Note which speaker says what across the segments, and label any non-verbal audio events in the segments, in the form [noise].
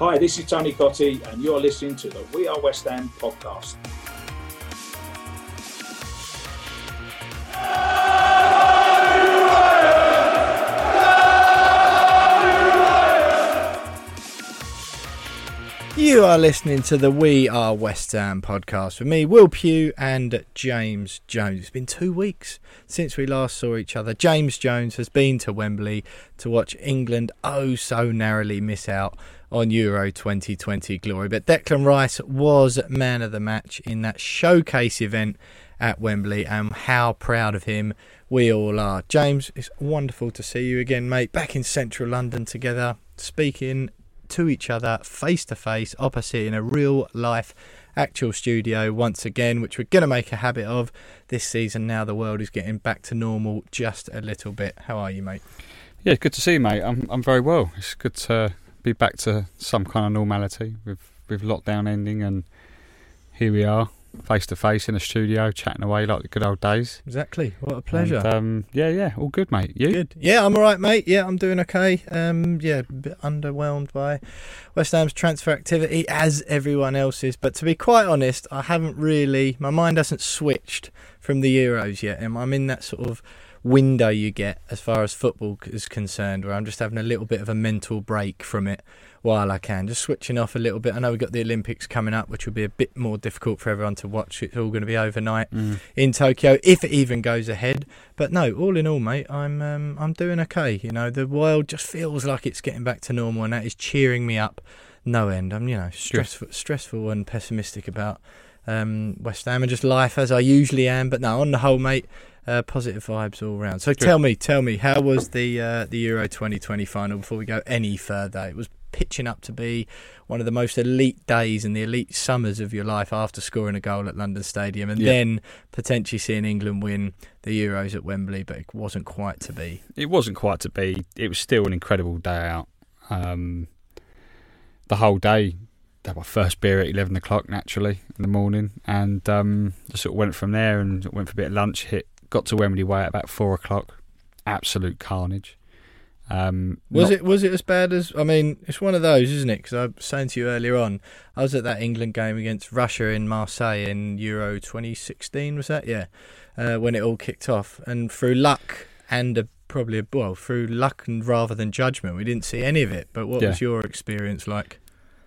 Speaker 1: Hi, this is Tony Cottee, and you're listening to the We Are West Ham podcast.
Speaker 2: You are listening to the We Are West Ham podcast with me, Will Pugh, and James Jones. It's been two weeks since we last saw each other. James Jones has been to Wembley to watch England oh so narrowly miss out on Euro 2020 glory. But Declan Rice was man of the match in that showcase event at Wembley, and how proud of him we all are. James, it's wonderful to see you again, mate. Back in central London together, speaking to each other face to face, opposite in a real life actual studio once again, which we're going to make a habit of this season now the world is getting back to normal just a little bit. How are you, mate?
Speaker 3: Yeah, good to see you, mate. I'm I'm very well. It's good to be back to some kind of normality with with lockdown ending, and here we are, face to face in a studio, chatting away like the good old days.
Speaker 2: Exactly. What a pleasure.
Speaker 3: And, um, yeah, yeah, all good, mate. You?
Speaker 2: Good. Yeah, I'm all right, mate. Yeah, I'm doing okay. Um, yeah, a bit underwhelmed by West Ham's transfer activity, as everyone else is. But to be quite honest, I haven't really. My mind hasn't switched from the Euros yet, and I'm in that sort of window you get as far as football is concerned, where I'm just having a little bit of a mental break from it while I can, just switching off a little bit. I know we've got the Olympics coming up, which will be a bit more difficult for everyone to watch. It's all going to be overnight
Speaker 3: Mm.
Speaker 2: in Tokyo, if it even goes ahead. But no, all in all, mate, I'm um, I'm doing okay. You know, the world just feels like it's getting back to normal, and that is cheering me up no end. I'm you know stressful, stressful and pessimistic about um, West Ham and just life as I usually am. But no, on the whole, mate. Uh, positive vibes all around. So tell me, tell me, how was the uh, the Euro 2020 final? Before we go any further, it was pitching up to be one of the most elite days and the elite summers of your life after scoring a goal at London Stadium, and
Speaker 3: Yeah.
Speaker 2: then potentially seeing England win the Euros at Wembley, but it wasn't quite to be.
Speaker 3: It wasn't quite to be. It was still an incredible day out. Um, the whole day, had my first beer at eleven o'clock naturally in the morning, and um, just sort of went from there and went for a bit of lunch. Hit got to Wembley Way at about four o'clock. Absolute carnage. Um,
Speaker 2: Was
Speaker 3: not-
Speaker 2: it was it as bad as? I mean, it's one of those, isn't it? Because I was saying to you earlier on, I was at that England game against Russia in Marseille in Euro 2016. Was that? Yeah, uh, when it all kicked off, and through luck and a, probably a, well through luck and rather than judgment, we didn't see any of it. But what
Speaker 3: Yeah.
Speaker 2: was your experience like?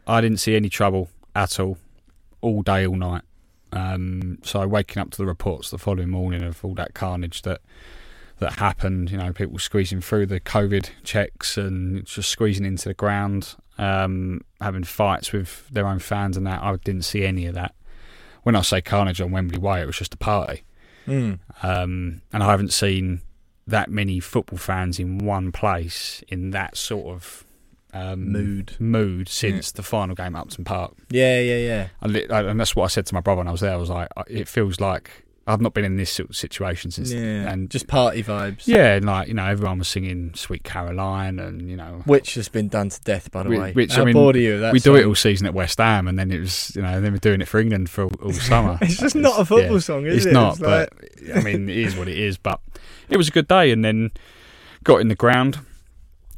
Speaker 3: I didn't see any trouble at all, all day, all night. Um, so waking up to the reports the following morning of all that carnage that that happened, you know, people squeezing through the COVID checks and just squeezing into the ground, um, having fights with their own fans and that. I didn't see any of that. When I say carnage on Wembley Way, it was just a party.
Speaker 2: Mm.
Speaker 3: Um, and I haven't seen that many football fans in one place in that sort of um,
Speaker 2: Mood.
Speaker 3: mood since the final game at Upton Park.
Speaker 2: Yeah, yeah, yeah.
Speaker 3: I li- and that's what I said to my brother when I was there. I was like, it feels like I've not been in this sort of situation since.
Speaker 2: Yeah,
Speaker 3: and
Speaker 2: just party vibes.
Speaker 3: yeah, and like you know, everyone was singing "Sweet Caroline," and you know,
Speaker 2: Which has been done to death, by the
Speaker 3: Whi-
Speaker 2: way.
Speaker 3: which, I
Speaker 2: How
Speaker 3: mean,
Speaker 2: bored are you?
Speaker 3: we do it all season at West Ham, and then it was you know, then we're doing it for England for all, all summer. [laughs]
Speaker 2: It's just not a football
Speaker 3: yeah.
Speaker 2: song, is
Speaker 3: it's
Speaker 2: it?
Speaker 3: not,
Speaker 2: It's like-
Speaker 3: but I mean, it is what it is. But it was a good day, and then got in the ground.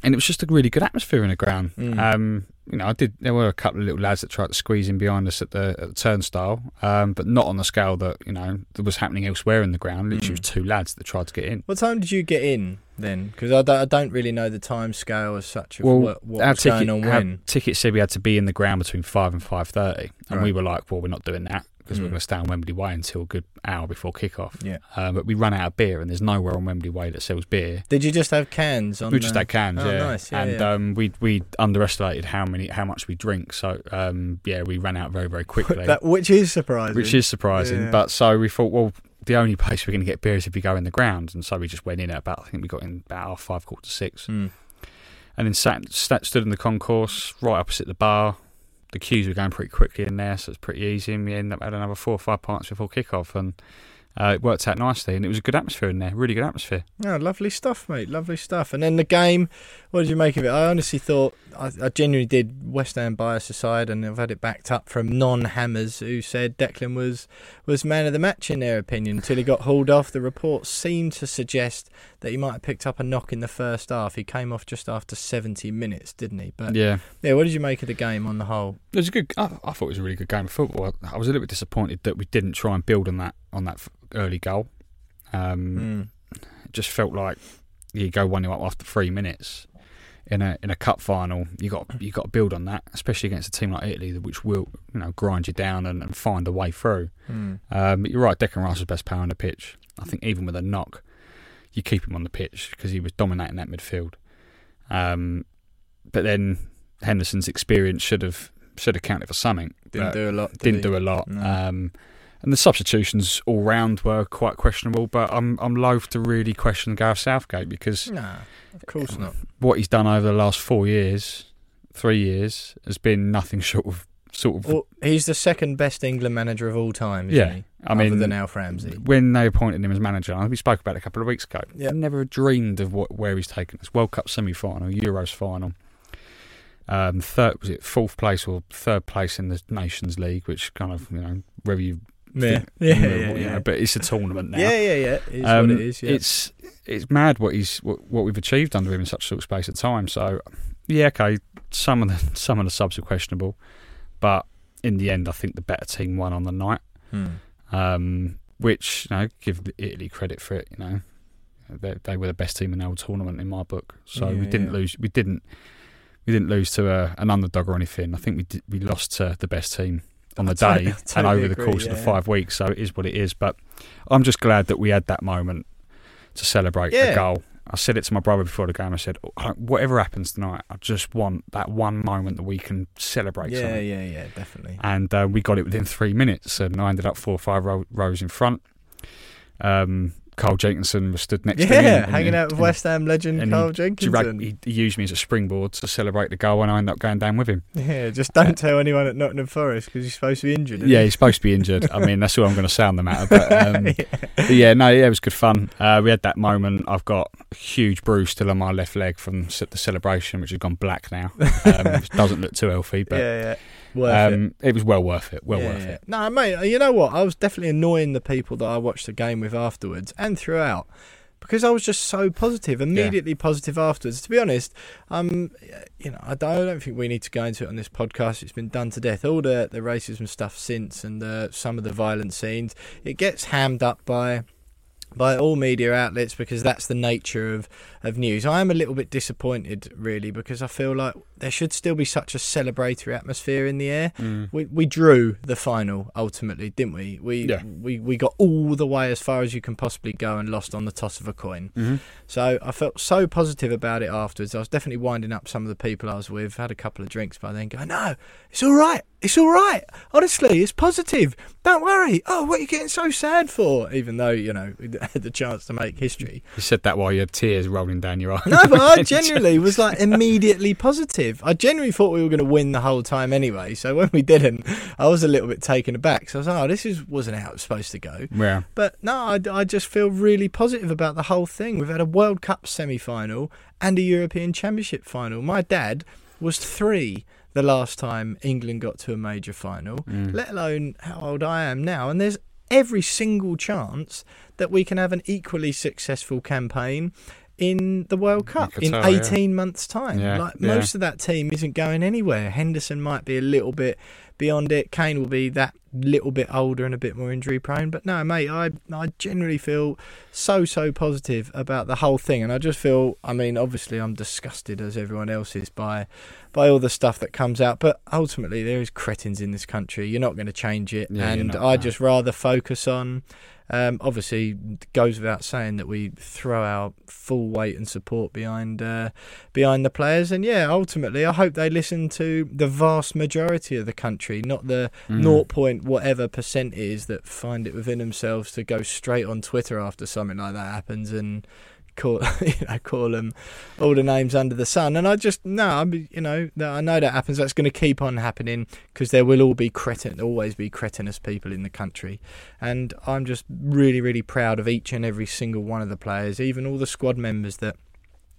Speaker 3: And it was just a really good atmosphere in the ground.
Speaker 2: Mm.
Speaker 3: Um, you know, I did. There were a couple of little lads that tried to squeeze in behind us at the, at the turnstile, um, but not on the scale that you know that was happening elsewhere in the ground. Literally, it was two lads that tried to get in.
Speaker 2: What time did you get in then? Because I, don't- I don't really know the time scale as such of
Speaker 3: Well,
Speaker 2: what, what
Speaker 3: our
Speaker 2: was
Speaker 3: ticket,
Speaker 2: going on
Speaker 3: our ticket said we had to be in the ground between five and five thirty, and we were like, "Well, we're not doing that because we're
Speaker 2: Mm.
Speaker 3: going to stay on Wembley Way until a good hour before kick-off."
Speaker 2: Yeah.
Speaker 3: Uh, but we ran out of beer, and there's nowhere on Wembley Way that sells beer.
Speaker 2: Did you just have cans on?
Speaker 3: we just
Speaker 2: the-
Speaker 3: had cans,
Speaker 2: Oh,
Speaker 3: yeah.
Speaker 2: nice. Yeah,
Speaker 3: and
Speaker 2: yeah.
Speaker 3: Um, we we underestimated how many how much we drink. So um, yeah, we ran out very very quickly, [laughs]
Speaker 2: that, which is surprising.
Speaker 3: which is surprising.
Speaker 2: Yeah.
Speaker 3: But so we thought, well, the only place we're going to get beer is if we go in the ground, and so we just went in at about I think we got in about half five quarter to six,
Speaker 2: Mm.
Speaker 3: and then sat, sat stood in the concourse right opposite the bar. The queues were going pretty quickly in there, so it's pretty easy. And we ended up had another four or five pints before kick-off, and uh, it worked out nicely. And it was a good atmosphere in there, really good atmosphere.
Speaker 2: Oh, lovely stuff, mate. Lovely stuff. And then the game, what did you make of it? I honestly thought, I, I genuinely did West Ham bias aside, and I've had it backed up from non-hammers who said Declan was was man of the match in their opinion until he got hauled off. The reports seemed to suggest that he might have picked up a knock in the first half. He came off just after 70 minutes, didn't he? But yeah,
Speaker 3: Yeah,
Speaker 2: what did you make of the game on the whole?
Speaker 3: It was a good. I, I thought it was a really good game of football. I, was a little bit disappointed that we didn't try and build on that on that early goal. Um,
Speaker 2: Mm.
Speaker 3: It just felt like you go one 0 up after three minutes in a in a cup final. You got you got to build on that, especially against a team like Italy, which will you know grind you down and, and find a way through.
Speaker 2: Mm.
Speaker 3: Um, but you're right. Declan Rice was best player on the pitch. I think even with a knock, you keep him on the pitch because he was dominating that midfield. Um, but then Henderson's experience should have should have counted for something.
Speaker 2: Didn't do a lot. Did
Speaker 3: didn't
Speaker 2: he?
Speaker 3: do a lot.
Speaker 2: No.
Speaker 3: Um, and the substitutions all round were quite questionable. But I'm I'm loath to really question Gareth Southgate because
Speaker 2: Nah, of course not.
Speaker 3: what he's done over the last four years, three years, has been nothing [laughs] short of sort of.
Speaker 2: Well, he's the second best England manager of all time, isn't
Speaker 3: Yeah,
Speaker 2: he?
Speaker 3: I mean,
Speaker 2: other than Alf Ramsey.
Speaker 3: when they appointed him as manager, I think we spoke about it a couple of weeks ago.
Speaker 2: Yeah.
Speaker 3: I never dreamed of what where he's taken us. World Cup semi final, Euros final. Um, third was it fourth place or third place in the Nations League, which kind of you know whether you
Speaker 2: Yeah, yeah, yeah,
Speaker 3: know,
Speaker 2: yeah.
Speaker 3: but it's a tournament now.
Speaker 2: Yeah, yeah, yeah. It is
Speaker 3: Um,
Speaker 2: what it is. Yeah.
Speaker 3: It's it's mad what he's what, what we've achieved under him in such a short space of time. So yeah, okay, some of the [laughs] some of the subs are questionable, but in the end, I think the better team won on the night.
Speaker 2: Hmm.
Speaker 3: Um, which you know, give Italy credit for it. You know, they, they were the best team in the whole tournament in my book. So
Speaker 2: Yeah,
Speaker 3: we didn't
Speaker 2: yeah.
Speaker 3: lose. We didn't. We didn't lose to a, an underdog or anything. I think we did, we lost to the best team on the [laughs]
Speaker 2: totally-
Speaker 3: day
Speaker 2: I
Speaker 3: and
Speaker 2: totally
Speaker 3: over the
Speaker 2: agree,
Speaker 3: course of the five weeks. So it is what it is. But I'm just glad that we had that moment to celebrate
Speaker 2: Yeah.
Speaker 3: a goal. I said it to my brother before the game. I said, "Oh, whatever happens tonight, I just want that one moment that we can celebrate.
Speaker 2: Yeah,
Speaker 3: something."
Speaker 2: yeah, yeah, definitely.
Speaker 3: and uh, we got it within three minutes, and I ended up four or five row, rows in front. Um, Carl Jenkinson was stood next to me.
Speaker 2: Yeah, hanging
Speaker 3: and-
Speaker 2: out with
Speaker 3: and
Speaker 2: West Ham legend
Speaker 3: and
Speaker 2: Carl
Speaker 3: he
Speaker 2: Jenkinson.
Speaker 3: he, he used me as a springboard to celebrate the goal, and I ended up going down with him.
Speaker 2: yeah, just don't tell anyone at Nottingham Forest because he's supposed to be injured.
Speaker 3: Yeah,
Speaker 2: he?
Speaker 3: he's supposed to be injured. I mean, that's all I'm going to say on the matter. But, [laughs] um, but yeah, no, yeah, it was good fun. Uh, we had that moment. I've got a huge bruise still on my left leg from the celebration, which has gone black now. Um, doesn't look too healthy, but [laughs]
Speaker 2: yeah, yeah. Worth it.
Speaker 3: um, it. was well worth it. Well
Speaker 2: Yeah,
Speaker 3: worth it.
Speaker 2: No, mate, you know what? I was definitely annoying the people that I watched the game with afterwards and throughout because I was just so positive, immediately positive afterwards. To be honest, um, you know, I don't, I don't think we need to go into it on this podcast. It's been done to death. All the the racism stuff since and uh, some of the violent scenes, it gets hammed up by by all media outlets because that's the nature of, of news. I am a little bit disappointed, really, because I feel like there should still be such a celebratory atmosphere in the air.
Speaker 3: Mm.
Speaker 2: We we drew the final ultimately, didn't we? We
Speaker 3: Yeah.
Speaker 2: we we got all the way as far as you can possibly go and lost on the toss of a coin.
Speaker 3: Mhm.
Speaker 2: So I felt so positive about it afterwards. I was definitely winding up some of the people I was with. Had a couple of drinks by then. Going, no, it's all right. It's all right. Honestly, it's positive. Don't worry. Oh, what are you getting so sad for? Even though you know [laughs] we had the chance to make history.
Speaker 3: You said that while you had tears rolling down your eyes.
Speaker 2: No, but I [laughs] genuinely was like immediately positive. I genuinely thought we were going to win the whole time anyway. So when we didn't, I was a little bit taken aback. So I was like, oh, this is wasn't how it was supposed to go.
Speaker 3: Yeah.
Speaker 2: But no, I, I just feel really positive about the whole thing. We've had a World Cup semi final and a European Championship final. My dad was three the last time England got to a major final,
Speaker 3: Mm.
Speaker 2: let alone how old I am now. And there's every single chance that we can have an equally successful campaign in the World Cup in,
Speaker 3: Qatar, yeah.
Speaker 2: 18 months' time.
Speaker 3: Yeah,
Speaker 2: like
Speaker 3: yeah.
Speaker 2: most of that team isn't going anywhere. Henderson might be a little bit beyond it. Kane will be that little bit older and a bit more injury prone. But no, mate, I I generally feel so so positive about the whole thing, and I just feel. I mean, obviously, I'm disgusted as everyone else is by by all the stuff that comes out. But ultimately, there is cretins in this country. You're not going to change it,
Speaker 3: Yeah,
Speaker 2: and I just rather focus on. Um, obviously, it goes without saying that we throw our full weight and support behind uh, behind the players, and yeah, ultimately, I hope they listen to the vast majority of the country, not the
Speaker 3: Mm.
Speaker 2: naught point whatever percent is that find it within themselves to go straight on Twitter after something like that happens and call [laughs] know call them all the names under the sun. And I just no, I mean, you know I know that happens. That's going to keep on happening because there will all be cretin, always be cretinous people in the country. And I'm just really really proud of each and every single one of the players, even all the squad members that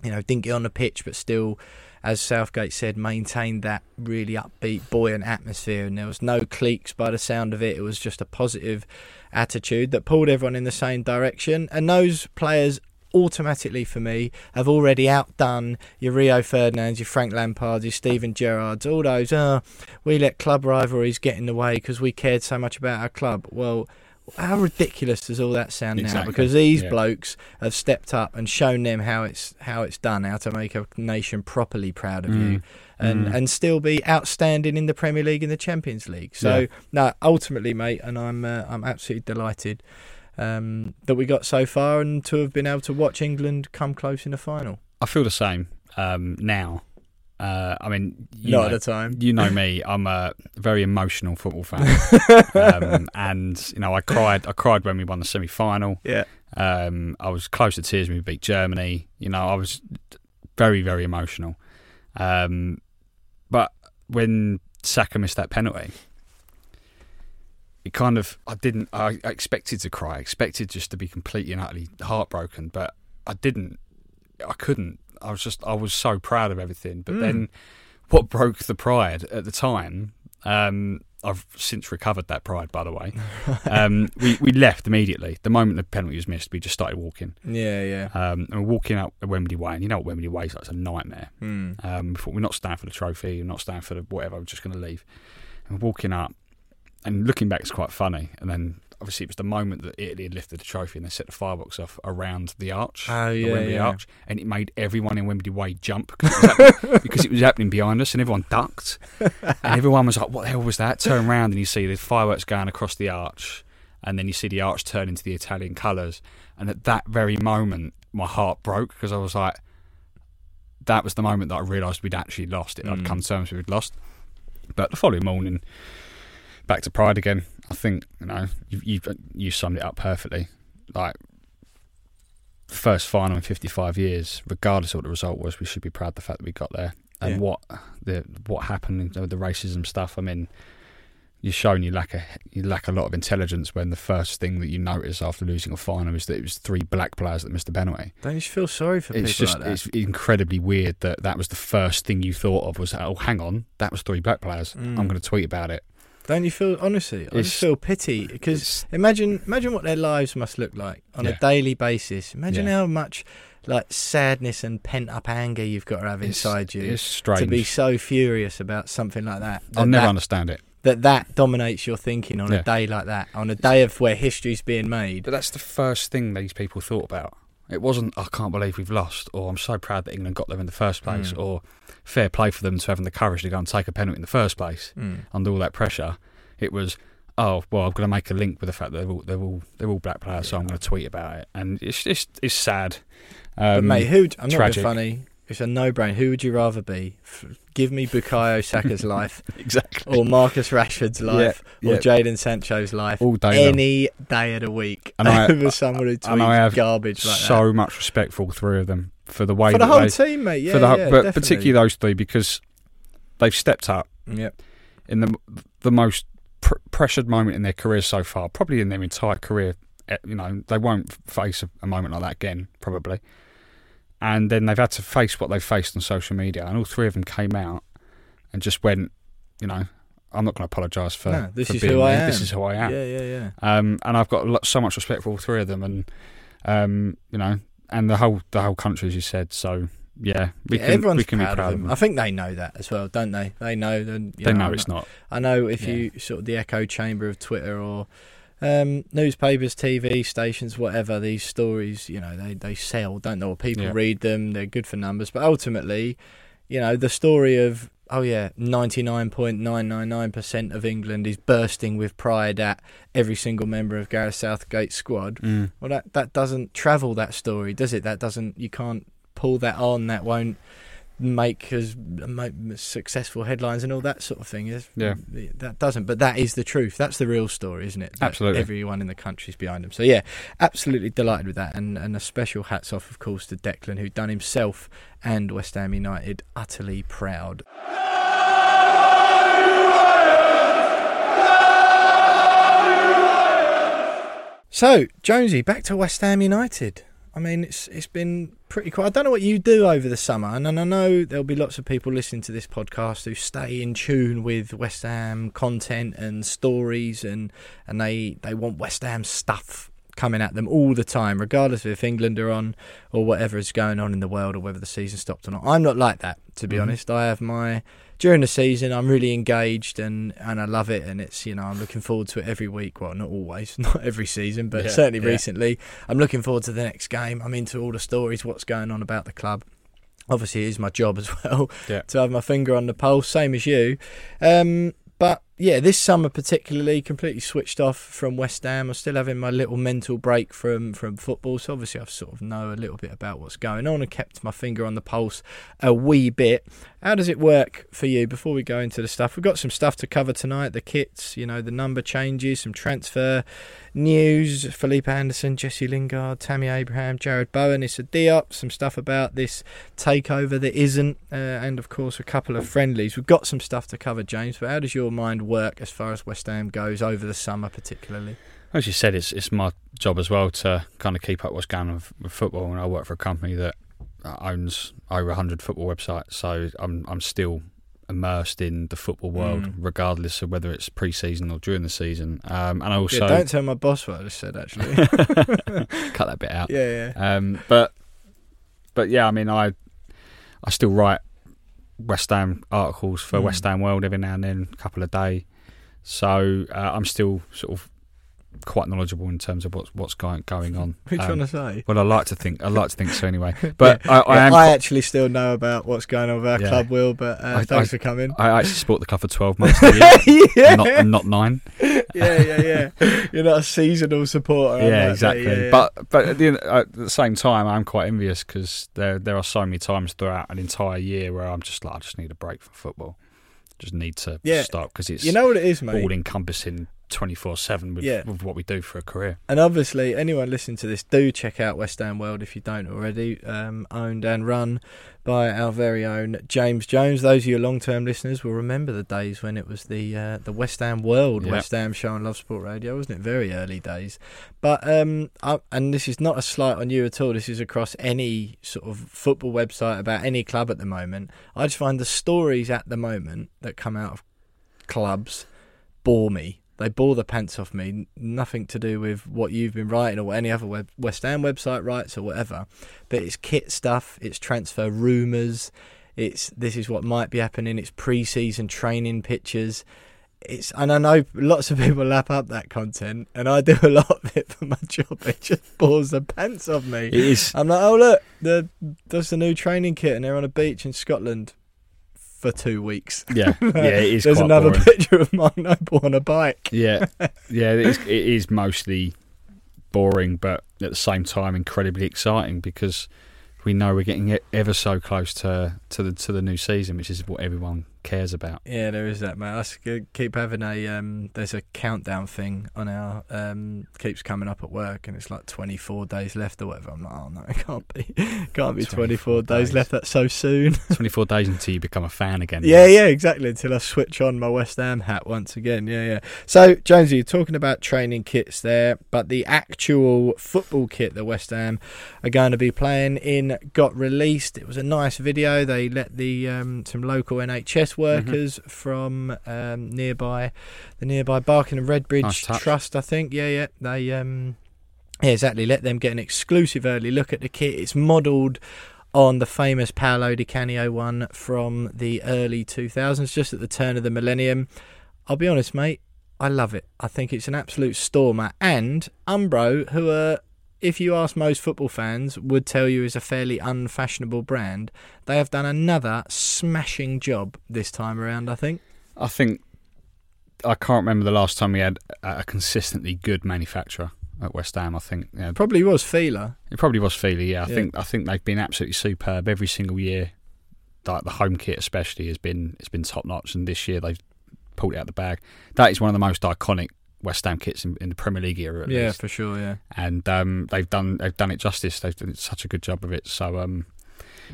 Speaker 2: you know didn't get on the pitch but still as Southgate said, maintained that really upbeat, buoyant atmosphere, and there was no cliques by the sound of it. It was just a positive attitude that pulled everyone in the same direction. And those players, automatically for me, have already outdone your Rio Ferdinands, your Frank Lampards, your Steven Gerrards, all those. Oh, we let club rivalries get in the way because we cared so much about our club. Well. How ridiculous does all that sound now? Because these
Speaker 3: yeah.
Speaker 2: blokes have stepped up and shown them how it's how it's done, how to make a nation properly proud of you,
Speaker 3: Mm.
Speaker 2: and
Speaker 3: Mm.
Speaker 2: and still be outstanding in the Premier League and the Champions League. So
Speaker 3: Yeah.
Speaker 2: no, ultimately, mate, and I'm uh, I'm absolutely delighted um, that we got so far and to have been able to watch England come close in the final.
Speaker 3: I feel the same um, now. Uh, I mean, you
Speaker 2: Not
Speaker 3: know,
Speaker 2: at the time.
Speaker 3: you know me. I'm a very emotional football fan, [laughs] um, and you know, I cried. I cried when we won the semi-final.
Speaker 2: Yeah.
Speaker 3: Um, I was close to tears when we beat Germany. You know, I was very, very emotional. Um, but when Saka missed that penalty, it kind of I didn't. I, I expected to cry. I expected just to be completely and utterly heartbroken, but I didn't. I couldn't. I was just. I was so proud of everything. But
Speaker 2: Mm.
Speaker 3: then, what broke the pride at the time? Um, I've since recovered that pride, by the way. [laughs] Um, we we left immediately. The moment the penalty was missed, we just started walking.
Speaker 2: Yeah, yeah.
Speaker 3: Um, and we're walking up Wembley Way, and you know what Wembley Way is like. It's a nightmare.
Speaker 2: Hmm.
Speaker 3: Um, we thought we're not staying for the trophy, we're not staying for the whatever. We're just going to leave. And we're walking up, and looking back, it's quite funny. And then obviously it was the moment that Italy had lifted the trophy and they set the firebox off around the arch,
Speaker 2: Oh,
Speaker 3: the Wembley
Speaker 2: yeah.
Speaker 3: arch, and it made everyone in Wembley Way jump because it, was happening, [laughs] because it was happening behind us, and everyone ducked, and everyone was like, "What the hell was that?" Turn around and you see the fireworks going across the arch, and then you see the arch turn into the Italian colours, and at that very moment, my heart broke because I was like that was the moment that I realised we'd actually lost it. I'd
Speaker 2: Mm.
Speaker 3: come to terms with we'd lost. But the following morning, back to pride again. I think you know you you you summed it up perfectly. Like first final in 55 years, regardless of what the result was, we should be proud of the fact that we got there. And
Speaker 2: Yeah.
Speaker 3: what the what happened with the racism stuff. I mean, you're shown you lack a you lack a lot of intelligence when the first thing that you notice after losing a final is that it was three black players that missed a penalty
Speaker 2: Don't you feel sorry for
Speaker 3: it's
Speaker 2: people
Speaker 3: just
Speaker 2: like that?
Speaker 3: it's incredibly weird that that was the first thing you thought of was oh hang on that was three black players
Speaker 2: Mm.
Speaker 3: i'm going to tweet about it
Speaker 2: Don't you feel honestly? I just feel pity because imagine imagine what their lives must look like on a daily basis. Imagine
Speaker 3: Yeah.
Speaker 2: how much like sadness and pent up anger you've got to have
Speaker 3: it's-
Speaker 2: inside you
Speaker 3: it's strange
Speaker 2: to be so furious about something like that.
Speaker 3: i'll never
Speaker 2: that,
Speaker 3: understand it
Speaker 2: that that dominates your thinking on
Speaker 3: Yeah.
Speaker 2: a day like that, on a day of where history's being made.
Speaker 3: but that's the first thing these people thought about it wasn't i can't believe we've lost or i'm so proud that england got there in the first place
Speaker 2: Mm.
Speaker 3: or fair play for them to having the courage to go and take a penalty in the first place
Speaker 2: Mm.
Speaker 3: under all that pressure it was oh well i'm going to make a link with the fact that they're all they're all, they're all black players so i'm going to tweet about it and it's just it's sad
Speaker 2: But
Speaker 3: um,
Speaker 2: mate, who? I'm not
Speaker 3: tragic.
Speaker 2: being funny. It's a no-brainer. Who would you rather be? Give me Bukayo Saka's [laughs] life,
Speaker 3: exactly
Speaker 2: or Marcus Rashford's life,
Speaker 3: yeah.
Speaker 2: or Jadon Sancho's life.
Speaker 3: all day long.
Speaker 2: any day of the week
Speaker 3: And I- [laughs]
Speaker 2: over someone who
Speaker 3: I have
Speaker 2: garbage like
Speaker 3: so much respect for all three of them for the way.
Speaker 2: For the
Speaker 3: that
Speaker 2: whole
Speaker 3: they,
Speaker 2: team, mate. Yeah,
Speaker 3: for the, whole-
Speaker 2: yeah,
Speaker 3: but
Speaker 2: definitely.
Speaker 3: particularly those three because they've stepped up
Speaker 2: Yep.
Speaker 3: in the the most pr- pressured moment in their career so far, probably in their entire career. Eh, You know, they won't face a, a moment like that again, probably. And then they've had to face what they've faced on social media, and all three of them came out and just went, you know, I'm not going to apologise for,
Speaker 2: No, this
Speaker 3: for
Speaker 2: is
Speaker 3: being
Speaker 2: who I
Speaker 3: me.
Speaker 2: am.
Speaker 3: This is who I am.
Speaker 2: Yeah, yeah, yeah.
Speaker 3: Um, and I've got so much respect for all three of them, and um, you know, and the whole the whole country, as you said. So yeah, we
Speaker 2: Yeah,
Speaker 3: can
Speaker 2: everyone's
Speaker 3: we can
Speaker 2: proud,
Speaker 3: be proud
Speaker 2: of them.
Speaker 3: them.
Speaker 2: I think they know that as well, don't they? They know. Then
Speaker 3: they know
Speaker 2: I'm
Speaker 3: it's not.
Speaker 2: I know if
Speaker 3: Yeah.
Speaker 2: you sort of the echo chamber of Twitter or um, newspapers, TV stations, whatever, these stories, you know, they, they sell, don't know, people
Speaker 3: Yeah.
Speaker 2: read them, they're good for numbers. But ultimately, you know, the story of, oh yeah, 99.999% of England is bursting with pride at every single member of Gareth Southgate's squad.
Speaker 3: Mm.
Speaker 2: Well, that, that doesn't travel that story, does it? That doesn't, you can't pull that on, that won't make as make successful headlines and all that sort of thing. Is
Speaker 3: Yeah.
Speaker 2: that doesn't, but that is the truth. That's the real story, isn't it? That
Speaker 3: Absolutely.
Speaker 2: everyone in the country's behind him. So yeah, absolutely delighted with that, and and a special hats off, of course, to Declan, who done himself and West Ham United utterly proud. So, Jonesy, back to West Ham United. I mean, it's it's been pretty cool. I don't know what you do over the summer, and, and I know there'll be lots of people listening to this podcast who stay in tune with West Ham content and stories, and and they they want West Ham stuff coming at them all the time, regardless of if England are on or whatever is going on in the world or whether the season stopped or not. I'm not like that, to be
Speaker 3: Mhm.
Speaker 2: honest. I have my during the season I'm really engaged and, and I love it and it's you know I'm looking forward to it every week well not always [laughs] not every season but
Speaker 3: Yeah,
Speaker 2: certainly
Speaker 3: yeah.
Speaker 2: recently I'm looking forward to the next game I'm into all the stories what's going on about the club obviously it is my job as [laughs] well
Speaker 3: Yeah.
Speaker 2: to have my finger on the pulse same as you um, yeah this summer particularly completely switched off from West Ham. I'm still having my little mental break from from football so obviously I sort of know a little bit about what's going on and kept my finger on the pulse a wee bit how does it work for you before we go into the stuff? We've got some stuff to cover tonight the kits, you know, the number changes, some transfer news. Felipe Anderson, Jesse Lingard, Tammy Abraham, Jarrod Bowen, Issa Diop, some stuff about this takeover that isn't, uh, and of course, a couple of friendlies. We've got some stuff to cover, James, but how does your mind work as far as West Ham goes over the summer, particularly?
Speaker 3: As you said, it's it's my job as well to kind of keep up what's going on with football, and I work for a company that owns over hundred football websites, so I'm I'm still immersed in the football world,
Speaker 2: Mm.
Speaker 3: regardless of whether it's pre-season or during the season. Um, and I also
Speaker 2: yeah, don't tell my boss what I just said, actually. [laughs]
Speaker 3: cut that bit out.
Speaker 2: yeah, yeah.
Speaker 3: Um, but but yeah, I mean, I I still write West Ham articles for
Speaker 2: Mm.
Speaker 3: West Ham World every now and then, a couple a day. So uh, I'm still sort of quite knowledgeable in terms of what's what's going going on. [laughs]
Speaker 2: What are you
Speaker 3: Um,
Speaker 2: trying to say?
Speaker 3: well, I like to think I like to think so anyway. But [laughs] I, I
Speaker 2: Yeah,
Speaker 3: am.
Speaker 2: I actually still know about what's going on with our
Speaker 3: Yeah.
Speaker 2: club, Will, but uh,
Speaker 3: I-
Speaker 2: thanks for coming.
Speaker 3: I actually support the club for 12 [laughs] months a year,
Speaker 2: yeah.
Speaker 3: not, and not nine.
Speaker 2: yeah, yeah, yeah. You're not a seasonal supporter.
Speaker 3: Yeah, exactly.
Speaker 2: yeah, yeah.
Speaker 3: But but at the, at the same time, I'm quite envious because there there are so many times throughout an entire year where I'm just like, I just need a break from football. Just need to
Speaker 2: Yeah.
Speaker 3: stop because it's
Speaker 2: you know what it is, mate.
Speaker 3: all encompassing 24 seven with
Speaker 2: Yeah.
Speaker 3: with what we do for a career.
Speaker 2: And obviously, anyone listening to this, do check out West Ham World if you don't already. Um, owned and run by our very own James Jones. Those of you long-term listeners will remember the days when it was the uh, the West Ham World
Speaker 3: Yeah.
Speaker 2: West Ham show on Love Sport Radio, wasn't it? Very early days. But um, I, and this is not a slight on you at all. This is across any sort of football website about any club at the moment. I just find the stories at the moment that come out of clubs bore me. They bore the pants off me. Nothing to do with what you've been writing or what any other web, West Ham website writes or whatever. But it's kit stuff. It's transfer rumours. It's this is what might be happening. It's pre-season training pictures. It's and I know lots of [laughs] people lap up that content, and I do a lot of it for my [laughs] job. It just bores the pants off me.
Speaker 3: It is.
Speaker 2: I'm like, oh look, the that's the new training kit, and they're on a beach in Scotland for two weeks.
Speaker 3: Yeah, [laughs] yeah, it is.
Speaker 2: There's another
Speaker 3: boring.
Speaker 2: picture of Mark Noble on a bike.
Speaker 3: Yeah, [laughs] yeah, it is, it is mostly boring, but at the same time incredibly exciting because we know we're getting ever so close to to the to the new season, which is what everyone cares about.
Speaker 2: Yeah, there is that, mate. I keep having a um. There's a countdown thing on our um. Keeps coming up at work, and it's like 24 days left or whatever. I'm like, oh no, it can't be, [laughs] can't be 24,
Speaker 3: 24
Speaker 2: days
Speaker 3: days.
Speaker 2: left. That's so soon. [laughs]
Speaker 3: Twenty four days until you become a fan again.
Speaker 2: yeah, yeah, exactly. Until I switch on my West Ham hat once again. Yeah, yeah. So, Jonesy, you're talking about training kits there, but the actual football kit that West Ham are going to be playing in got released. It was a nice video. They let the um, some local NHS workers from um, nearby, the nearby Barking and Redbridge
Speaker 3: Nice.
Speaker 2: Trust, I think. Yeah, yeah. They um, Yeah, exactly. Let them get an exclusive early look at the kit. It's modelled on the famous Paolo Di Canio one from the early 2000s, just at the turn of the millennium. I'll be honest, mate, I love it. I think it's an absolute stormer. And Umbro, who are, if you ask most football fans, would tell you is a fairly unfashionable brand, they have done another smashing job this time around, I think.
Speaker 3: I think I can't remember the last time we had a consistently good manufacturer at West Ham. I think you know,
Speaker 2: Probably was Fila.
Speaker 3: it probably was Fila. Yeah, I
Speaker 2: Yeah.
Speaker 3: think I think they've been absolutely superb every single year. Like the home kit, especially, has been it's been top notch, and this year they've pulled it out the bag. That is one of the most iconic West Ham kits in, in the Premier League era, at
Speaker 2: Yeah,
Speaker 3: least.
Speaker 2: for sure, yeah.
Speaker 3: and um, they've done they've done it justice. They've done such a good job of it. So um,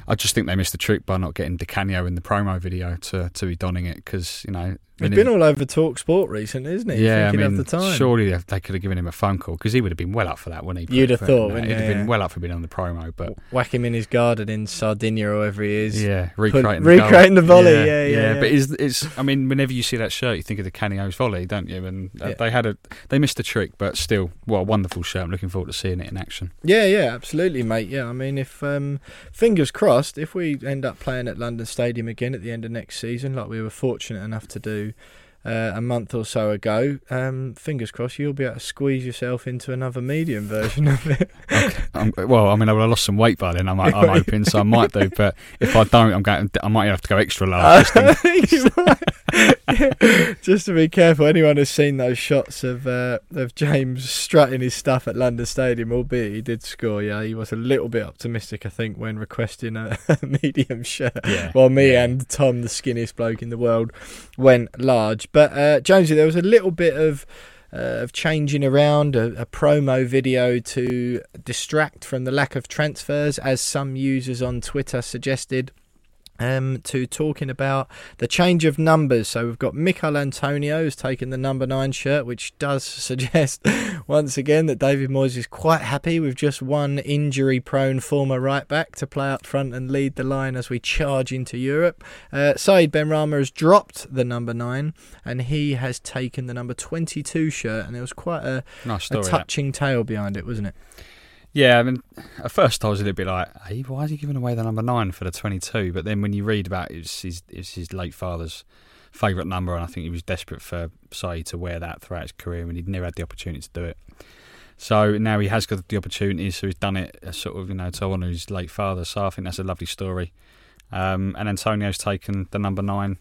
Speaker 3: I just think they missed the trick by not getting Di Canio in the promo video to to be donning it because you know
Speaker 2: He's been all over Talk Sport recently, isn't he?
Speaker 3: yeah, I mean,
Speaker 2: the time.
Speaker 3: surely they- could have given him a phone call because he would have been well up for that, wouldn't he?
Speaker 2: You'd have thought,
Speaker 3: no, he'd
Speaker 2: you?
Speaker 3: have been well up for being on the promo, but
Speaker 2: Whack him in his garden in Sardinia or wherever he is.
Speaker 3: yeah,
Speaker 2: Put-
Speaker 3: recreating, the goal.
Speaker 2: recreating the volley, yeah, yeah, yeah.
Speaker 3: But it's, it's, I mean, whenever you see that shirt, you think of Di Canio's volley, don't you? And uh,
Speaker 2: Yeah.
Speaker 3: they had a, they missed a trick, but still, what a wonderful shirt. I'm looking forward to seeing it in action.
Speaker 2: Yeah, yeah, absolutely, mate. Yeah, I mean, if um, fingers crossed, if we end up playing at London Stadium again at the end of next season, like we were fortunate enough to do do uh, a month or so ago, um, fingers crossed, you'll be able to squeeze yourself into another medium version of it.
Speaker 3: Um, well, I mean, I would have lost some weight by then. I'm, I'm [laughs] hoping, so I might do. But if I don't, I'm going. I might have to go extra large. just [laughs] in- [laughs]
Speaker 2: Just to be careful, anyone who's seen those shots of uh, of James strutting his stuff at London Stadium, albeit he did score, yeah, he was a little bit optimistic, I think, when requesting a, medium shirt.
Speaker 3: Yeah,
Speaker 2: While me
Speaker 3: yeah.
Speaker 2: and Tom, the skinniest bloke in the world, went large. But uh, Jonesy, there was a little bit of uh, of changing around a, a promo video to distract from the lack of transfers, as some users on Twitter suggested. Um, to talking about the change of numbers. So we've got Michail Antonio has taken the number nine shirt, which does [laughs] suggest once again that David Moyes is quite happy with just one injury-prone former right back to play up front and lead the line as we charge into Europe. Uh, Saeed Benrahma has dropped the number nine and he has taken the number twenty-two shirt, and there was quite a,
Speaker 3: nice
Speaker 2: a
Speaker 3: story. that.
Speaker 2: touching tale behind it, wasn't it?
Speaker 3: Yeah, I mean, at first I was a little bit like, hey, why is he giving away the number nine for the 22? But then when you read about it, it's his, it's his late father's favourite number, and I think he was desperate for Saeed to wear that throughout his career, and he'd never had the opportunity to do it. So now he has got the opportunity, so he's done it sort of, you know, to honour his late father. So I think that's a lovely story. Um, and Antonio's taken the number nine,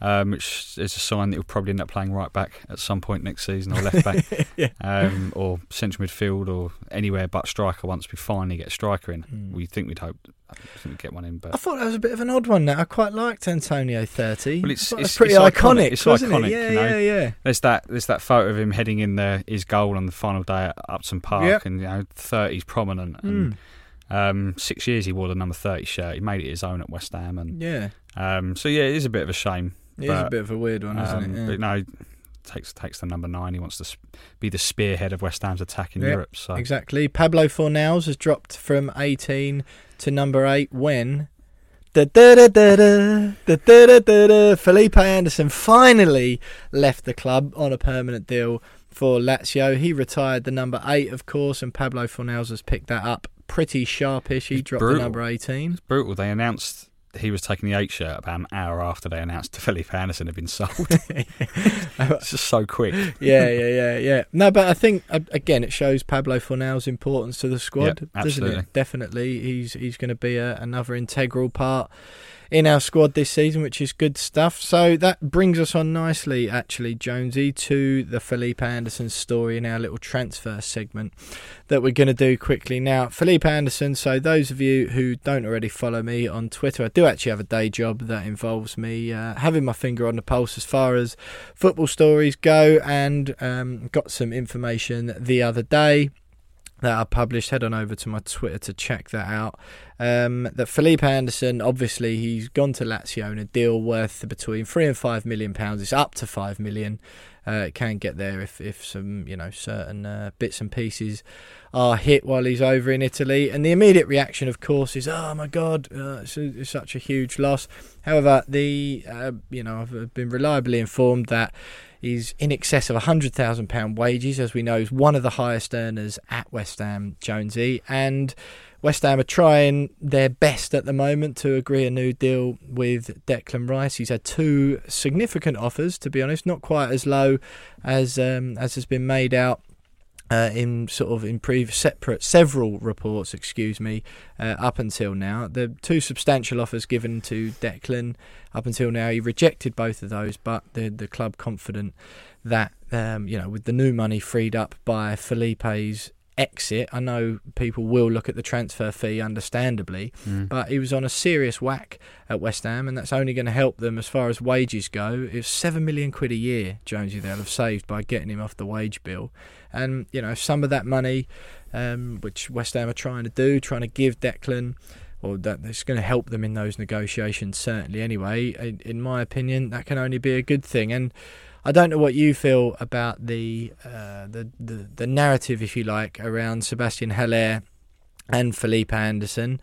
Speaker 3: um, which is a sign that he'll probably end up playing right back at some point next season or left back [laughs]
Speaker 2: yeah.
Speaker 3: um, or central midfield or anywhere but striker once we finally get a striker in.
Speaker 2: Hmm.
Speaker 3: We think we'd hope I think we'd get one in, But I
Speaker 2: thought that was a bit of an odd one. Now I quite liked Antonio thirty.
Speaker 3: Well, it's- it's-
Speaker 2: pretty
Speaker 3: it's
Speaker 2: iconic.
Speaker 3: iconic. It's iconic,
Speaker 2: It? Yeah,
Speaker 3: you know.
Speaker 2: yeah, yeah.
Speaker 3: there's that there's that photo of him heading in the his goal on the final day at Upton Park,
Speaker 2: Yep.
Speaker 3: and you know thirty's prominent. And
Speaker 2: Mm.
Speaker 3: um, six years he wore the number thirty shirt. He made it his own at West Ham, and
Speaker 2: Yeah,
Speaker 3: um, so yeah, it is a bit of a shame.
Speaker 2: It is a bit of a weird one, isn't
Speaker 3: Um,
Speaker 2: it? Yeah.
Speaker 3: But no, takes takes the number nine. He wants to be the spearhead of West Ham's attack in
Speaker 2: Yep,
Speaker 3: Europe. So
Speaker 2: Exactly. Pablo Fornals has dropped from 18 to number 8 when. Da, da, da, da, da, da, da, da, da, da. Felipe Anderson finally left the club on a permanent deal for Lazio. He retired the number 8, of course, and Pablo Fornals has picked that up pretty sharpish. He
Speaker 3: It's
Speaker 2: dropped
Speaker 3: brutal.
Speaker 2: the number 18.
Speaker 3: brutal. They announced he was taking the eight shirt about an hour after they announced [laughs] Felipe Anderson had been sold. [laughs] it's just so quick.
Speaker 2: yeah, yeah, yeah, yeah. No, but I think uh, again it shows Pablo Fornal's importance to the squad,
Speaker 3: Yep,
Speaker 2: doesn't it? Definitely, he's he's going to be a, another integral part in our squad this season, which is good stuff. So that brings us on nicely, actually, Jonesy, to the Felipe Anderson story in our little transfer segment that we're going to do quickly now. Felipe Anderson. So those of you who don't already follow me on Twitter, I do actually have a day job that involves me uh, having my finger on the pulse as far as football stories go, and um, got some information the other day that I published. Head on over to my Twitter to check that out. Um, that Felipe Anderson, obviously, he's gone to Lazio in a deal worth between three and five million pounds. It's up to five million. Uh, it can get there if, if some you know certain uh, bits and pieces are hit while he's over in Italy. And the immediate reaction, of course, is oh my god, uh, it's, a, it's such a huge loss. However, the uh, you know I've been reliably informed that He's in excess of £100,000 wages, as we know, he's one of the highest earners at West Ham, Jonesy. And West Ham are trying their best at the moment to agree a new deal with Declan Rice. He's had two significant offers, to be honest, not quite as low as um, as has been made out uh, in sort of in separate several reports, excuse me, uh, up until now. The two substantial offers given to Declan up until now, he rejected both of those, but the the club confident that um, you know with the new money freed up by Felipe's exit. I know people will look at the transfer fee, understandably, mm. but he was on a serious whack at West Ham, and that's only going to help them as far as wages go. It's seven million quid a year, Jonesy, they'll have saved by getting him off the wage bill. And, you know, some of that money, um, which West Ham are trying to do, trying to give Declan or that it's going to help them in those negotiations certainly anyway in, in, my opinion that can only be a good thing and I don't know what you feel about the, uh, the, the the narrative, if you like, around Sebastian Haller and Felipe Anderson.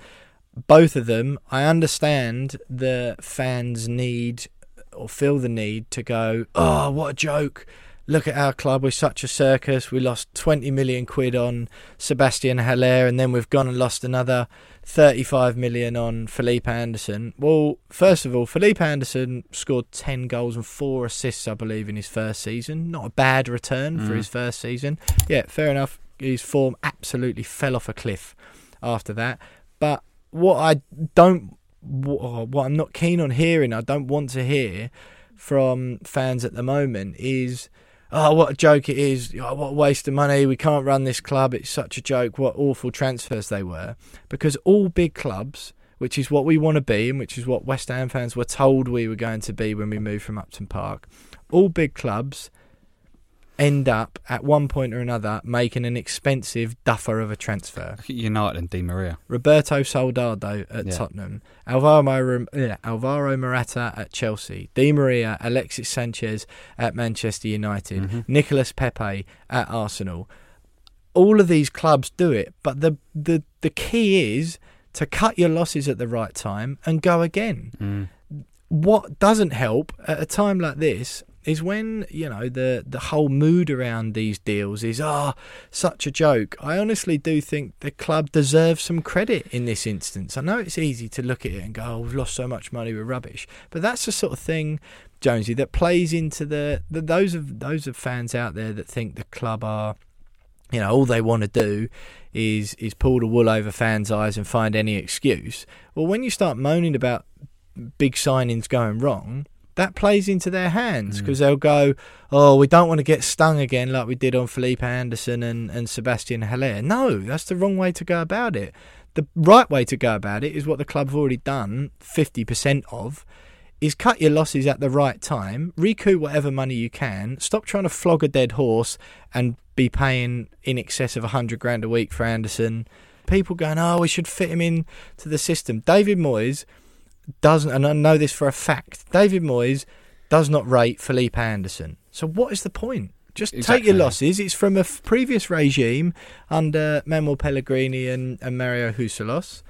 Speaker 2: Both of them, I understand the fans need or feel the need to go, oh, what a joke! Look at our club, we're such a circus. We lost 20 million quid on Sebastian Haller, and then we've gone and lost another 35 million on Felipe Anderson. Well, first of all, Felipe Anderson scored 10 goals and 4 assists, I believe, in his first season. Not a bad return mm. for his first season. Yeah, fair enough. His form absolutely fell off a cliff after that. But what I don't, what I'm not keen on hearing, I don't want to hear from fans at the moment is oh, what a joke it is. Oh, what a waste of money. We can't run this club. It's such a joke. What awful transfers they were. Because all big clubs, which is what we want to be and which is what West Ham fans were told we were going to be when we moved from Upton Park, all big clubs end up at one point or another making an expensive duffer of a transfer. [laughs]
Speaker 3: United and Di Maria.
Speaker 2: Roberto Soldado at yeah. Tottenham, Alvaro, yeah, Alvaro Morata at Chelsea, Di Maria, Alexis Sanchez at Manchester United, mm-hmm. Nicolas Pepe at Arsenal. All of these clubs do it, but the the the key is to cut your losses at the right time and go again. Mm. What doesn't help at a time like this is when you know the the whole mood around these deals is ah oh, such a joke. I honestly do think the club deserves some credit in this instance. I know it's easy to look at it and go, "Oh, we've lost so much money, we're rubbish," but that's the sort of thing, Jonesy, that plays into the, the those of those of fans out there that think the club are, you know, all they want to do is is pull the wool over fans' eyes and find any excuse. Well, when you start moaning about big signings going wrong that plays into their hands because mm. they'll go, oh, we don't want to get stung again like we did on Felipe Anderson and, and Sebastian Haller. No, that's the wrong way to go about it. The right way to go about it is what the club have already done 50% of, is cut your losses at the right time, recoup whatever money you can, stop trying to flog a dead horse and be paying in excess of 100 grand a week for Anderson. People going, oh, we should fit him in to the system. David Moyes doesn't, and I know this for a fact, David Moyes does not rate Felipe Anderson. So what is the point? Just exactly. take your losses. It's from a f- previous regime under Manuel Pellegrini and, and Mario Husillos.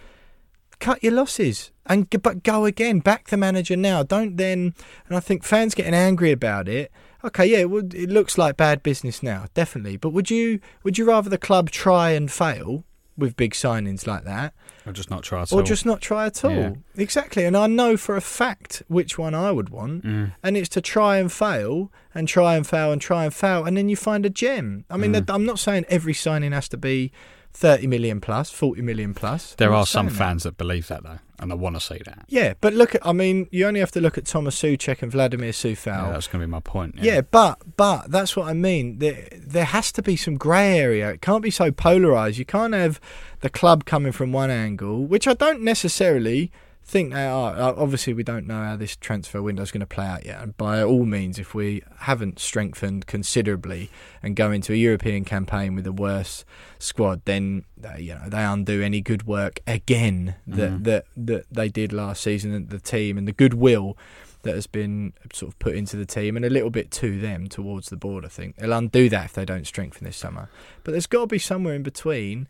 Speaker 2: Cut your losses and but go again. Back the manager now. Don't then. And I think fans getting angry about it. Okay, yeah, it, would, it looks like bad business now, definitely. But would you would you rather the club try and fail with big signings like that,
Speaker 3: or just not try at all.
Speaker 2: or just not try at all. Yeah. Exactly. And I know for a fact which one I would want. Mm. And it's to try and fail and try and fail and try and fail. And then you find a gem. I mean, mm. I'm not saying every signing has to be 30 million plus, 40 million plus.
Speaker 3: There are some fans that. that believe that, though and I want to see that.
Speaker 2: Yeah, but look at I mean, you only have to look at Thomas Soucek and Vladimir Coufal.
Speaker 3: Yeah, that's going to be my point. Yeah.
Speaker 2: yeah, but but that's what I mean. There there has to be some grey area. It can't be so polarized. You can't have the club coming from one angle, which I don't necessarily think they are. Uh, obviously, we don't know how this transfer window is going to play out yet. And by all means, if we haven't strengthened considerably and go into a European campaign with a worse squad, then they, you know they undo any good work again that mm. that that they did last season. And the team and the goodwill that has been sort of put into the team and a little bit to them towards the board. I think they'll undo that if they don't strengthen this summer. But there's got to be somewhere in between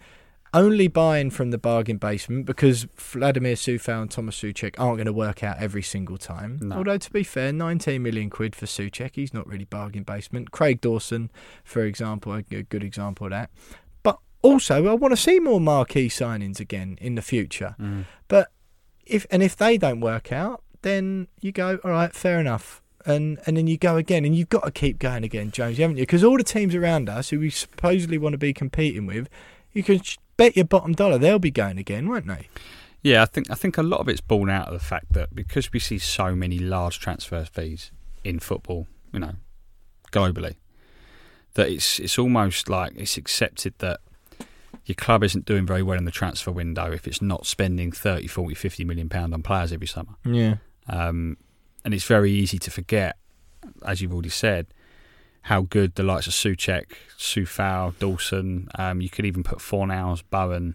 Speaker 2: only buying from the bargain basement because Vladimir Coufal and Thomas Soucek aren't going to work out every single time.
Speaker 3: No.
Speaker 2: Although to be fair, 19 million quid for Soucek, he's not really bargain basement. Craig Dawson, for example, a good example of that. But also, I want to see more marquee signings again in the future.
Speaker 3: Mm.
Speaker 2: But if and if they don't work out, then you go, all right, fair enough. And and then you go again, and you've got to keep going again, Jones, haven't you? Because all the teams around us who we supposedly want to be competing with, you can sh- bet your bottom dollar they'll be going again, won't they?
Speaker 3: Yeah, I think I think a lot of it's born out of the fact that because we see so many large transfer fees in football, you know, globally, that it's it's almost like it's accepted that your club isn't doing very well in the transfer window if it's not spending 30, 40, 50 million pound on players every summer.
Speaker 2: Yeah.
Speaker 3: Um, and it's very easy to forget, as you've already said, how good the likes of Soucek, Coufal, Dawson, um, you could even put Fornals, Bowen,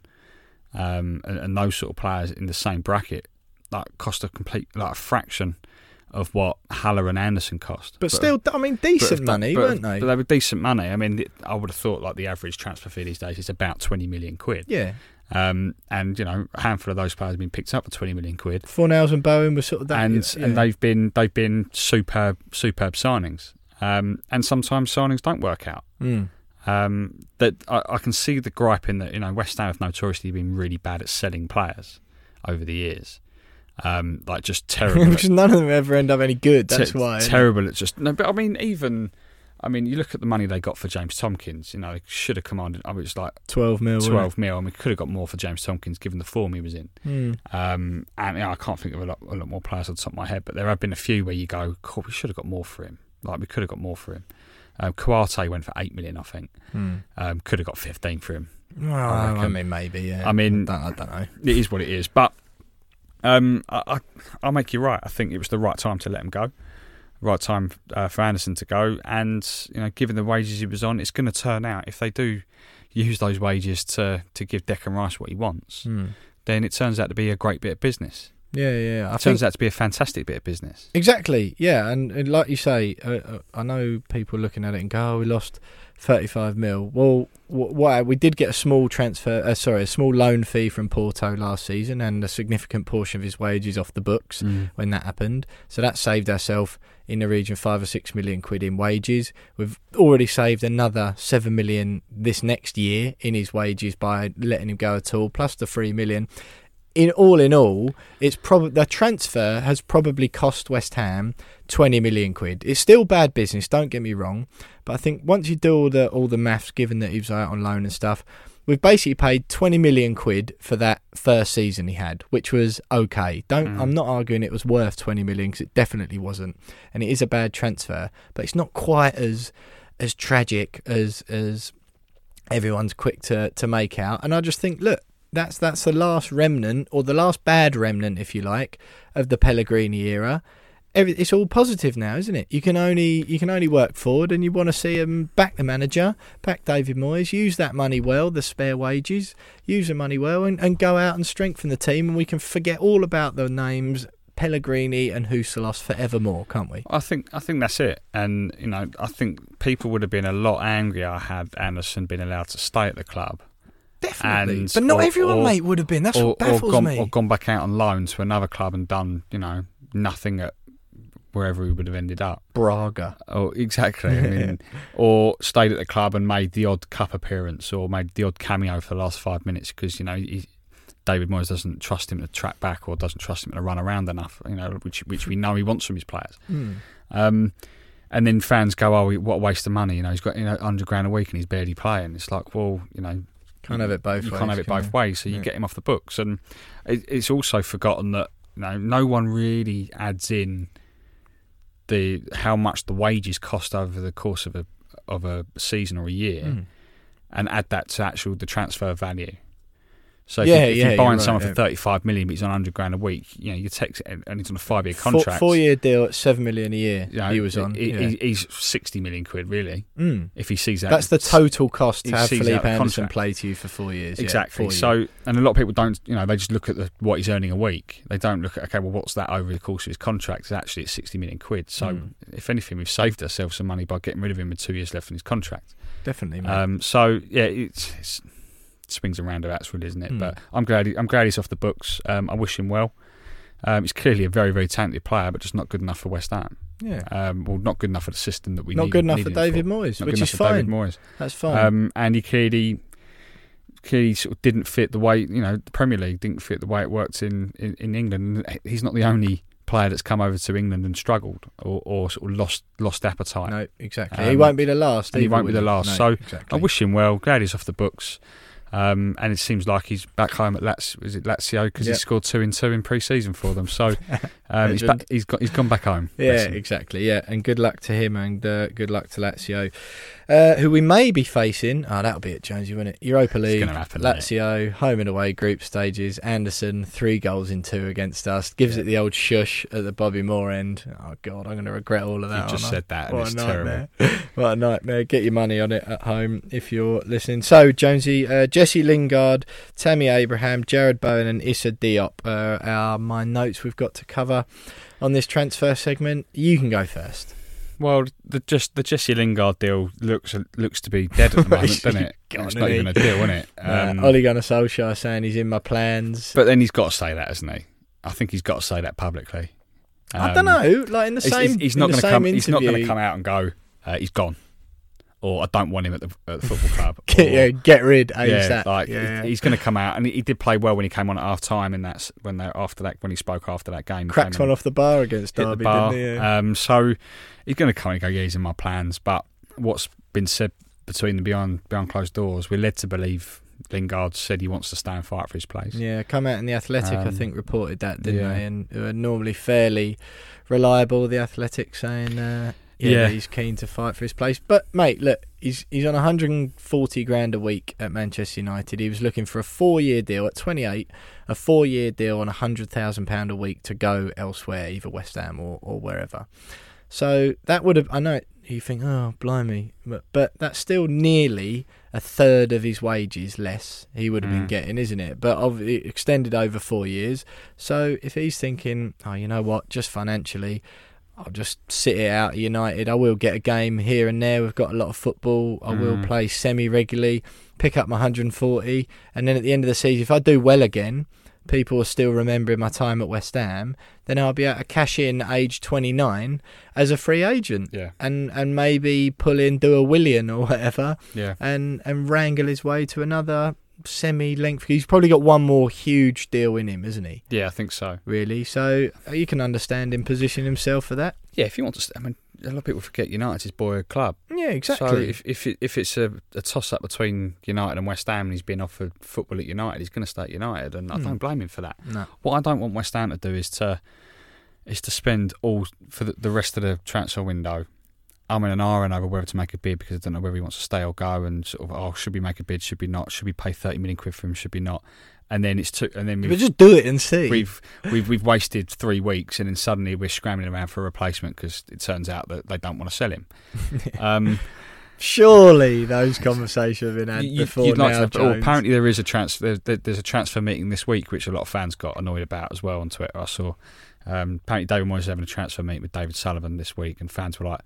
Speaker 3: um, and, and those sort of players in the same bracket, like cost a complete like a fraction of what Haller and Anderson cost.
Speaker 2: But, still, I mean, decent
Speaker 3: if-
Speaker 2: money,
Speaker 3: but-
Speaker 2: weren't they?
Speaker 3: But they were decent money. I mean, I would have thought like the average transfer fee these days is about twenty million quid.
Speaker 2: yeah.
Speaker 3: Um, and you know, a handful of those players have been picked up for twenty million quid
Speaker 2: Fornals and Bowen were sort of that.
Speaker 3: and
Speaker 2: yeah.
Speaker 3: and they've been they've been superb superb signings. Um, and sometimes signings don't work out.
Speaker 2: Mm.
Speaker 3: Um, that I, I can see the gripe in that you know West Ham have notoriously been really bad at selling players over the years, um, like just [laughs] terrible.
Speaker 2: because none of them ever end up any good. That's
Speaker 3: te-
Speaker 2: why.
Speaker 3: terrible It's just no. But I mean, even I mean, you look at the money they got for James Tomkins. You know, they should have commanded. I mean, it's like
Speaker 2: 12 mil.
Speaker 3: twelve mil. I mean, could have got more for James Tomkins given the form he was in.
Speaker 2: Mm.
Speaker 3: Um, and you know, I can't think of a lot, a lot more players on the top of my head, but there have been a few where you go, "Cool, we should have got more for him." Like we could have got more for him. Um, Kouyate went for eight million, I think.
Speaker 2: Mm.
Speaker 3: Um, could have got fifteen for him.
Speaker 2: Well,
Speaker 3: I
Speaker 2: I, mean, maybe. Yeah.
Speaker 3: I mean-
Speaker 2: I don't, I don't know.
Speaker 3: It is what it is. But um, I, I, I'll make you right. I think it was the right time to let him go. Right time uh, for Anderson to go, and you know, given the wages he was on, it's going to turn out if they do use those wages to to give Declan Rice what he wants,
Speaker 2: Mm.
Speaker 3: then it turns out to be a great bit of business.
Speaker 2: Yeah, yeah. I
Speaker 3: It
Speaker 2: think
Speaker 3: turns out to be a fantastic bit of business.
Speaker 2: Exactly, yeah, and, and like you say, uh, uh, I know people looking at it and go, "Oh, we lost thirty-five mil." Well, wh- why we did get a small transfer, uh, sorry, a small loan fee from Porto last season, and a significant portion of his wages off the books when that happened. So that saved ourselves in the region of five or six million quid in wages. We've already saved another seven million this next year in his wages by letting him go at all, plus the three million. In all in all, it's probably the transfer has probably cost West Ham twenty million quid. It's still bad business, don't get me wrong, but I think once you do all the all the maths, given that he was out on loan and stuff, we've basically paid twenty million quid for that first season he had, which was okay. Don't
Speaker 3: Mm.
Speaker 2: I'm not arguing it was worth twenty million because it definitely wasn't, and it is a bad transfer, but it's not quite as as tragic as as everyone's quick to to make out. And I just think, look, that's that's the last remnant or the last bad remnant, if you like, of the Pellegrini era. Every, it's all positive now, isn't it? You can only you can only work forward, and you want to see him back the manager, back David Moyes, use that money well, the spare wages, use the money well, and, and go out and strengthen the team, and we can forget all about the names Pellegrini and Husillos forevermore, can't we?
Speaker 3: I think I think that's it, and you know I think people would have been a lot angrier had Anderson been allowed to stay at the club,
Speaker 2: Definitely,
Speaker 3: And-
Speaker 2: but not
Speaker 3: or-
Speaker 2: everyone,
Speaker 3: or-
Speaker 2: mate, would have been. That's
Speaker 3: or,
Speaker 2: what baffles
Speaker 3: or gone
Speaker 2: me.
Speaker 3: or gone back out on loan to another club and done you know nothing at wherever he would have ended up.
Speaker 2: Braga.
Speaker 3: Oh, exactly. I mean, [laughs] or stayed at the club and made the odd cup appearance or made the odd cameo for the last five minutes because you know he, David Moyes doesn't trust him to track back or doesn't trust him to run around enough. You know, which which we know he wants from his players.
Speaker 2: Mm.
Speaker 3: Um, and then fans go, "Oh, what a waste of money!" You know, he's got you know hundred grand a week and he's barely playing. It's like, well, you know,
Speaker 2: Can't have it both
Speaker 3: you
Speaker 2: ways.
Speaker 3: can't have it both
Speaker 2: you?
Speaker 3: ways. So you
Speaker 2: Yeah.
Speaker 3: get him off the books, and it, it's also forgotten that you know no one really adds in the how much the wages cost over the course of a of a season or a year,
Speaker 2: Mm.
Speaker 3: and add that to actual the transfer value. So if,
Speaker 2: Yeah,
Speaker 3: you, if
Speaker 2: yeah,
Speaker 3: you're buying
Speaker 2: you're
Speaker 3: someone
Speaker 2: right,
Speaker 3: for
Speaker 2: yeah.
Speaker 3: thirty five million, but he's on hundred grand a week, you know, you take and he's on a five year contract.
Speaker 2: four year deal at seven million a year.
Speaker 3: you know,
Speaker 2: he was on.
Speaker 3: he- he's sixty million quid really.
Speaker 2: Mm.
Speaker 3: If he sees that,
Speaker 2: That's the total cost to have
Speaker 3: sees
Speaker 2: Felipe
Speaker 3: out the
Speaker 2: Anderson play to you for four years.
Speaker 3: Exactly.
Speaker 2: four
Speaker 3: so,
Speaker 2: years.
Speaker 3: and a lot of people don't, you know, they just look at the, what he's earning a week. They don't look at, okay, well, what's that over the course of his contract? It's actually it's 60 million quid. So,
Speaker 2: Mm.
Speaker 3: if anything, we've saved ourselves some money by getting rid of him with two years left in his contract.
Speaker 2: definitely.
Speaker 3: Um, so, yeah, it's, it's swings and roundabouts, really, isn't it?
Speaker 2: Hmm.
Speaker 3: But I'm glad he, I'm glad he's off the books. Um, I wish him well. Um, he's clearly a very very talented player, but just not good enough for West Ham.
Speaker 2: Yeah.
Speaker 3: Um, well, not good enough for the system that we need.
Speaker 2: Not
Speaker 3: need-
Speaker 2: good enough for David Moyes,
Speaker 3: Not
Speaker 2: which is
Speaker 3: for David
Speaker 2: fine.
Speaker 3: Moyes.
Speaker 2: That's fine.
Speaker 3: Um, and he clearly, clearly sort of didn't fit the way you know the Premier League didn't fit the way it worked in, in, in England. He's not the only player that's come over to England and struggled or, or sort of lost lost appetite.
Speaker 2: no, exactly.
Speaker 3: Um,
Speaker 2: he won't be the last.
Speaker 3: he won't be the last.
Speaker 2: No,
Speaker 3: So,
Speaker 2: exactly.
Speaker 3: I wish him well. Glad he's off the books. Um, and it seems like he's back home at Lazio, is it Lazio because
Speaker 2: Yep.
Speaker 3: he scored two in two in pre-season for them. So [laughs] um, he's, back, he's got he's gone back home.
Speaker 2: Yeah, exactly. Yeah, and good luck to him, and uh, good luck to Lazio, uh, who we may be facing. Oh, that'll be it, Jonesy, won't it? Europa League,
Speaker 3: happen?
Speaker 2: Lazio, home and away group stages. Anderson, three goals in two against us. Gives it the old shush at the Bobby Moore end. Oh God, I'm going to regret all of that.
Speaker 3: You've just
Speaker 2: I?
Speaker 3: said that, and
Speaker 2: What
Speaker 3: it's
Speaker 2: a
Speaker 3: terrible.
Speaker 2: nightmare. [laughs] what a nightmare. Get your money on it at home if you're listening. So, Jonesy, uh, Jesse Lingard, Tammy Abraham, Jarrod Bowen, and Issa Diop uh, are my notes we've got to cover on this transfer segment. You can go first.
Speaker 3: Well, the just the Jesse Lingard deal looks looks to be dead at the moment, [laughs] doesn't it? It's not even
Speaker 2: he?
Speaker 3: a deal, isn't it? [laughs]
Speaker 2: Uh,
Speaker 3: Um,
Speaker 2: Ole Gunnar Solskjaer saying he's in my plans.
Speaker 3: but then he's got to say that, hasn't he? I think he's got to say that publicly.
Speaker 2: I
Speaker 3: Um,
Speaker 2: don't know. Like in the same,
Speaker 3: he's- he's
Speaker 2: in
Speaker 3: not going to come. He's not going to come out and go. Uh, he's gone, or I don't want him at the, at the football club. [laughs]
Speaker 2: Get,
Speaker 3: or-
Speaker 2: yeah, get rid.
Speaker 3: yeah,
Speaker 2: ASAP.
Speaker 3: like
Speaker 2: yeah.
Speaker 3: he- he's going to come out, and he, he did play well when he came on at half time. In that when they after that when he spoke after that game, he
Speaker 2: cracked one off the bar against Derby,
Speaker 3: the bar.
Speaker 2: didn't he? Yeah.
Speaker 3: Um, so he's going to come and go. Yeah, he's in my plans. But what's been said between the behind behind closed doors, we're led to believe Lingard said he wants to stay and fight for his place.
Speaker 2: Yeah, come out in the Athletic, I
Speaker 3: Um,
Speaker 2: think, reported that, didn't
Speaker 3: yeah.
Speaker 2: they? And who are normally fairly reliable. The Athletic saying, uh, yeah,
Speaker 3: Yeah.
Speaker 2: he's keen to fight for his place. But mate, look, he's he's on 140 grand a week at Manchester United. He was looking for a four-year deal at 28, a four-year deal on hundred thousand pound a week to go elsewhere, either West Ham or or wherever. So that would have. I know you think, oh, blimey, but, but that's still nearly a third of his wages less he would have been
Speaker 3: Mm.
Speaker 2: getting, isn't it? But of, it extended over four years. So if he's thinking, oh, you know what, just financially, I'll just sit it out at United. I will get a game here and there. We've got a lot of football. I will
Speaker 3: Mm.
Speaker 2: play semi regularly, pick up my 140, and then at the end of the season, if I do well again, people are still remembering my time at West Ham, then I'll be able to cash in age 29 as a free agent
Speaker 3: Yeah,
Speaker 2: and, and maybe pull in, do a Willian or [laughs] whatever,
Speaker 3: yeah.
Speaker 2: and, and wrangle his way to another semi length. He's probably got one more huge deal in him, isn't he?
Speaker 3: Yeah, I think so.
Speaker 2: Really? So you can understand him position himself for that.
Speaker 3: Yeah, if he wants to, I mean, a lot of people forget United's his boy club.
Speaker 2: Yeah, exactly.
Speaker 3: So if if it, if it's a, a toss up between United and West Ham, and he's been offered football at United, he's going to stay at United, and I
Speaker 2: Hmm.
Speaker 3: don't blame him for that.
Speaker 2: no.
Speaker 3: What I don't want West Ham to do is to is to spend all for the, the rest of the transfer window. I'm in an iron over whether to make a bid because I don't know whether he wants to stay or go, and sort of oh, should we make a bid? Should we not? Should we pay thirty million quid for him? Should we not? And then it's two, and then we've,
Speaker 2: just do it and see.
Speaker 3: we've we've we've wasted three weeks, and then suddenly we're scrambling around for a replacement because it turns out that they don't want to sell him. [laughs] Um,
Speaker 2: Surely those conversations have been had
Speaker 3: You-
Speaker 2: before
Speaker 3: you'd like
Speaker 2: now,
Speaker 3: to, oh, apparently there is a transfer. There, there- there's a transfer meeting this week, which a lot of fans got annoyed about as well on Twitter. I saw. Um, apparently, David Moyes is having a transfer meeting with David Sullivan this week, and fans were like,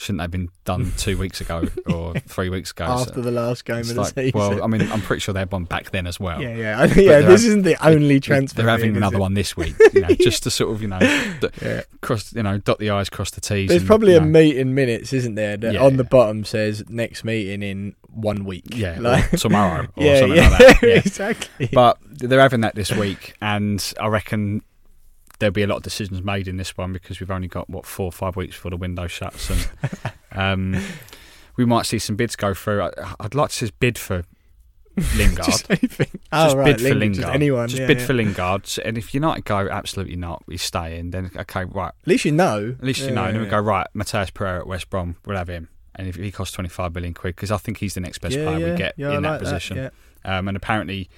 Speaker 3: "Shouldn't they have been done [laughs] two weeks ago or three weeks ago?" So
Speaker 2: after the last game of the
Speaker 3: like,
Speaker 2: season.
Speaker 3: well, I mean, I'm pretty sure they had one back then as well.
Speaker 2: yeah, yeah, [laughs] yeah. This isn't the only transfer.
Speaker 3: They're having another
Speaker 2: it?
Speaker 3: one this week, [laughs] you know, just to sort of, you know, d-
Speaker 2: Yeah.
Speaker 3: cross, you know, dot the i's, cross the t's.
Speaker 2: There's
Speaker 3: and,
Speaker 2: probably
Speaker 3: you
Speaker 2: a
Speaker 3: know,
Speaker 2: meeting minutes, isn't there? That
Speaker 3: Yeah,
Speaker 2: on the
Speaker 3: yeah.
Speaker 2: bottom says next meeting in one week.
Speaker 3: yeah,
Speaker 2: Like-
Speaker 3: or tomorrow or
Speaker 2: yeah,
Speaker 3: something like that. Yeah.
Speaker 2: exactly.
Speaker 3: But they're having that this week, and I reckon there'll be a lot of decisions made in this one because we've only got what four or five weeks before the window shuts, and [laughs] um, we might see some bids go through. I, I'd like to see bid for Lingard. [laughs]
Speaker 2: just anything. [laughs]
Speaker 3: Just
Speaker 2: oh, right,
Speaker 3: bid for
Speaker 2: Lingard. Just anyone.
Speaker 3: Just
Speaker 2: yeah,
Speaker 3: bid
Speaker 2: yeah.
Speaker 3: for Lingard, and if United go absolutely not, we stay in. Then okay, right.
Speaker 2: At least you know.
Speaker 3: At least you
Speaker 2: Yeah,
Speaker 3: know. And then we go right. Matheus Pereira at West Brom, we'll have him. And if he costs twenty five million quid, because I think he's the next best player we get
Speaker 2: yeah, I
Speaker 3: in that
Speaker 2: like
Speaker 3: position.
Speaker 2: yeah.
Speaker 3: Um, and apparently,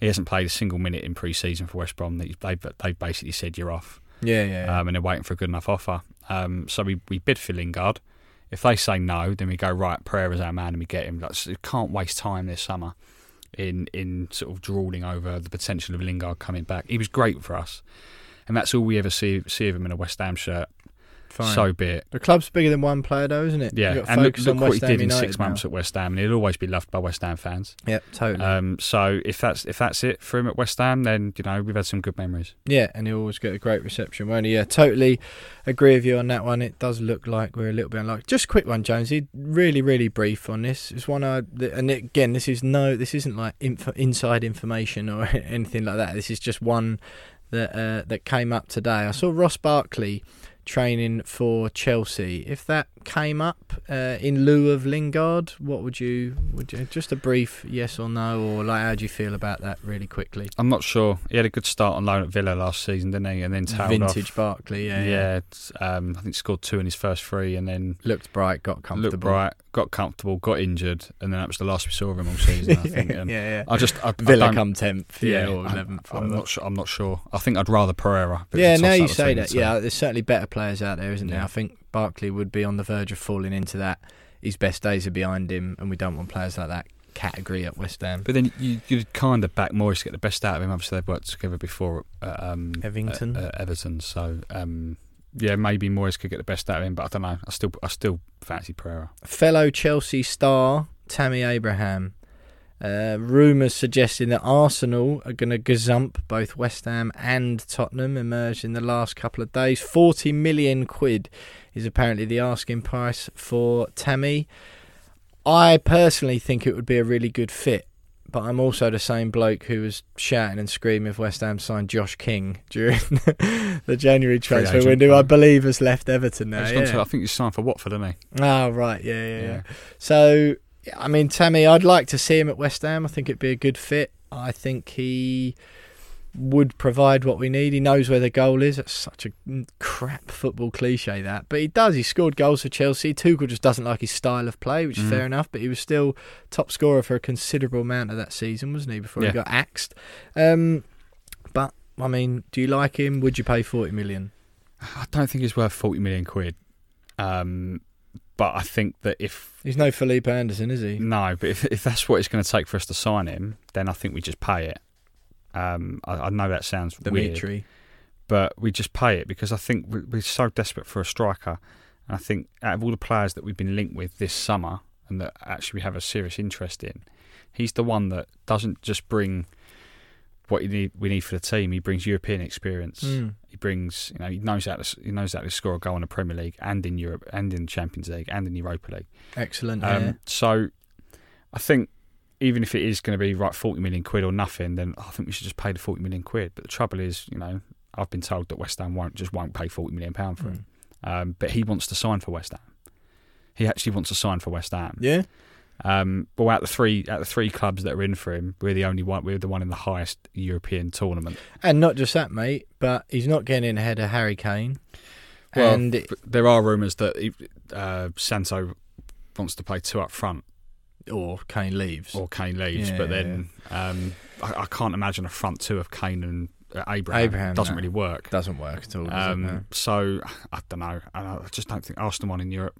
Speaker 3: he hasn't played a single minute in pre-season for West Brom. They they they've basically said you're off,
Speaker 2: Yeah, yeah, yeah.
Speaker 3: um, and they're waiting for a good enough offer. Um, so we, we bid for Lingard. If they say no, then we go right. Pereira's our man, and we get him. Like, so you can't waste time this summer in in sort of drooling over the potential of Lingard coming back. He was great for us, and that's all we ever see see of him in a West Ham shirt.
Speaker 2: Fine.
Speaker 3: so be it.
Speaker 2: the club's bigger than one player, though, isn't it?
Speaker 3: Yeah,
Speaker 2: got
Speaker 3: and look,
Speaker 2: focus
Speaker 3: look
Speaker 2: on
Speaker 3: what he
Speaker 2: West Ham
Speaker 3: did in
Speaker 2: United
Speaker 3: six months at West Ham, and he'll always be loved by West Ham fans.
Speaker 2: Yep, totally.
Speaker 3: Um, so if that's if that's it for him at West Ham, then you know we've had some good memories.
Speaker 2: Yeah, and he'll always get a great reception, won't he? Yeah, totally agree with you on that one. It does look like we're a little bit unlucky. Just a quick one, Jonesy. Really, really brief on this. It's one I, and again, this is no, this isn't like inf- inside information or [laughs] anything like that. This is just one that uh, that came up today. I saw Ross Barkley training for Chelsea. If that came up uh, in lieu of Lingard, what would you would you just a brief yes or no, or like how do you feel about that? Really quickly.
Speaker 3: I'm not sure. He had a good start on loan at Villa last season, didn't he? And then tailed
Speaker 2: Vintage
Speaker 3: off.
Speaker 2: Barkley, yeah,
Speaker 3: Yeah,
Speaker 2: yeah.
Speaker 3: um, I think scored two in his first three, and then
Speaker 2: looked bright, got comfortable.
Speaker 3: looked bright, got comfortable, got injured, and then that was the last we saw of him all season. I [laughs] think. Um,
Speaker 2: yeah, yeah.
Speaker 3: I just I, I
Speaker 2: Villa
Speaker 3: don't-
Speaker 2: come tenth, yeah, or
Speaker 3: I'm-
Speaker 2: eleventh.
Speaker 3: I'm, not sure. I'm not sure. I think I'd rather Pereira.
Speaker 2: Yeah, now you say that. Yeah, there's certainly better players out there, isn't there? I think Barkley would be on the verge of falling into that. His best days are behind him, and we don't want players like that category at West Ham.
Speaker 3: But then you you'd kind of back Moyes to get the best out of him. Obviously, they've worked together before at um,
Speaker 2: Evington.
Speaker 3: at, at Everton. So um, yeah, maybe Moyes could get the best out of him. But I don't know. I still I still fancy Pereira.
Speaker 2: Fellow Chelsea star Tammy Abraham. Uh, rumours suggesting that Arsenal are going to gazump both West Ham and Tottenham emerged in the last couple of days. 40 million quid is apparently the asking price for Tammy. I personally think it would be a really good fit, but I'm also the same bloke who was shouting and screaming if West Ham signed Josh King [laughs] during the January transfer window. I believe has left Everton now. Yeah.
Speaker 3: to- I think he's signed for Watford, isn't he?
Speaker 2: Oh right, yeah, yeah, yeah. So, yeah, I mean, Tammy, I'd like to see him at West Ham. I think it'd be a good fit. I think he would provide what we need. He knows where the goal is. That's such a crap football cliche that, but he does. He scored goals for Chelsea. Tuchel just doesn't like his style of play, which is
Speaker 3: Mm.
Speaker 2: fair enough. But he was still top scorer for a considerable amount of that season, wasn't he? Before
Speaker 3: Yeah.
Speaker 2: he got axed. Um, but I mean, do you like him? Would you pay forty million?
Speaker 3: I don't think he's worth forty million quid. Um, but I think that if
Speaker 2: He's no Felipe Anderson, is he?
Speaker 3: no, but if if that's what it's going to take for us to sign him, then I think we just pay it. Um, I, I know that sounds weird,
Speaker 2: Dimitri.
Speaker 3: but we just pay it because I think we're, we're so desperate for a striker. And I think out of all the players that we've been linked with this summer and that actually we have a serious interest in, he's the one that doesn't just bring what you need, we need for the team. He brings European experience.
Speaker 2: Mm.
Speaker 3: He brings, you know, he knows how to he knows how to score a goal in the Premier League and in Europe and in the Champions League and in Europa League.
Speaker 2: Excellent.
Speaker 3: Um,
Speaker 2: yeah.
Speaker 3: So, I think even if it is going to be right forty million quid or nothing, then I think we should just pay the forty million quid. But the trouble is, you know, I've been told that West Ham won't just won't pay forty million pound for him. Um, but he wants to sign for West Ham. He actually wants to sign for West Ham.
Speaker 2: Yeah.
Speaker 3: Um, but out the three out the three clubs that are in for him, we're the only one. We're the one in the highest European tournament.
Speaker 2: And not just that, mate, but he's not getting in ahead of Harry Kane.
Speaker 3: Well,
Speaker 2: and it-
Speaker 3: there are rumours that he, uh, Santo wants to play two up front,
Speaker 2: or Kane leaves.
Speaker 3: or Kane leaves.
Speaker 2: Yeah,
Speaker 3: but then um, I, I can't imagine a front two of Kane and uh, Abraham.
Speaker 2: Abraham,
Speaker 3: doesn't
Speaker 2: no.
Speaker 3: really work.
Speaker 2: doesn't work at all. Does it,
Speaker 3: Um, so I don't know. I I just don't think Arsenal won in Europe.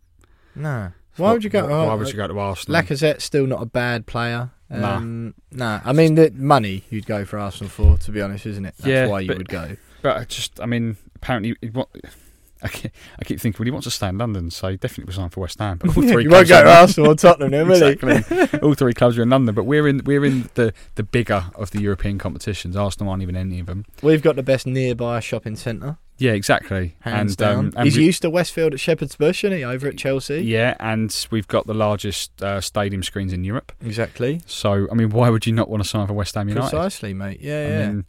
Speaker 2: no. Why would you go?
Speaker 3: Why,
Speaker 2: oh,
Speaker 3: would you go to Arsenal?
Speaker 2: Lacazette's still not a bad player.
Speaker 3: Nah.
Speaker 2: Um, no, I mean the money you'd go for Arsenal for, to be honest, isn't it? That's
Speaker 3: Yeah,
Speaker 2: why you
Speaker 3: but-
Speaker 2: would go.
Speaker 3: But I just, I mean, apparently, he wa- [laughs] I keep, I keep thinking, well, he wants to stay in London, so he definitely resign for West Ham. But [laughs] all three
Speaker 2: you won't
Speaker 3: clubs
Speaker 2: go
Speaker 3: are
Speaker 2: to
Speaker 3: in-
Speaker 2: Arsenal or Tottenham, then, [laughs] will he?
Speaker 3: exactly. all three clubs are in London, but we're in we're in the, the bigger of the European competitions. Arsenal aren't even any of them.
Speaker 2: We've got the best nearby shopping centre,
Speaker 3: Yeah, exactly.
Speaker 2: hands
Speaker 3: and,
Speaker 2: down.
Speaker 3: um, and
Speaker 2: He's
Speaker 3: we-
Speaker 2: used to Westfield at Shepherd's Bush, isn't he? Over at Chelsea.
Speaker 3: Yeah, and we've got the largest uh, stadium screens in Europe.
Speaker 2: exactly.
Speaker 3: So, I mean, why would you not want to sign for West Ham United?
Speaker 2: Precisely, mate. Yeah,
Speaker 3: I
Speaker 2: yeah.
Speaker 3: mean,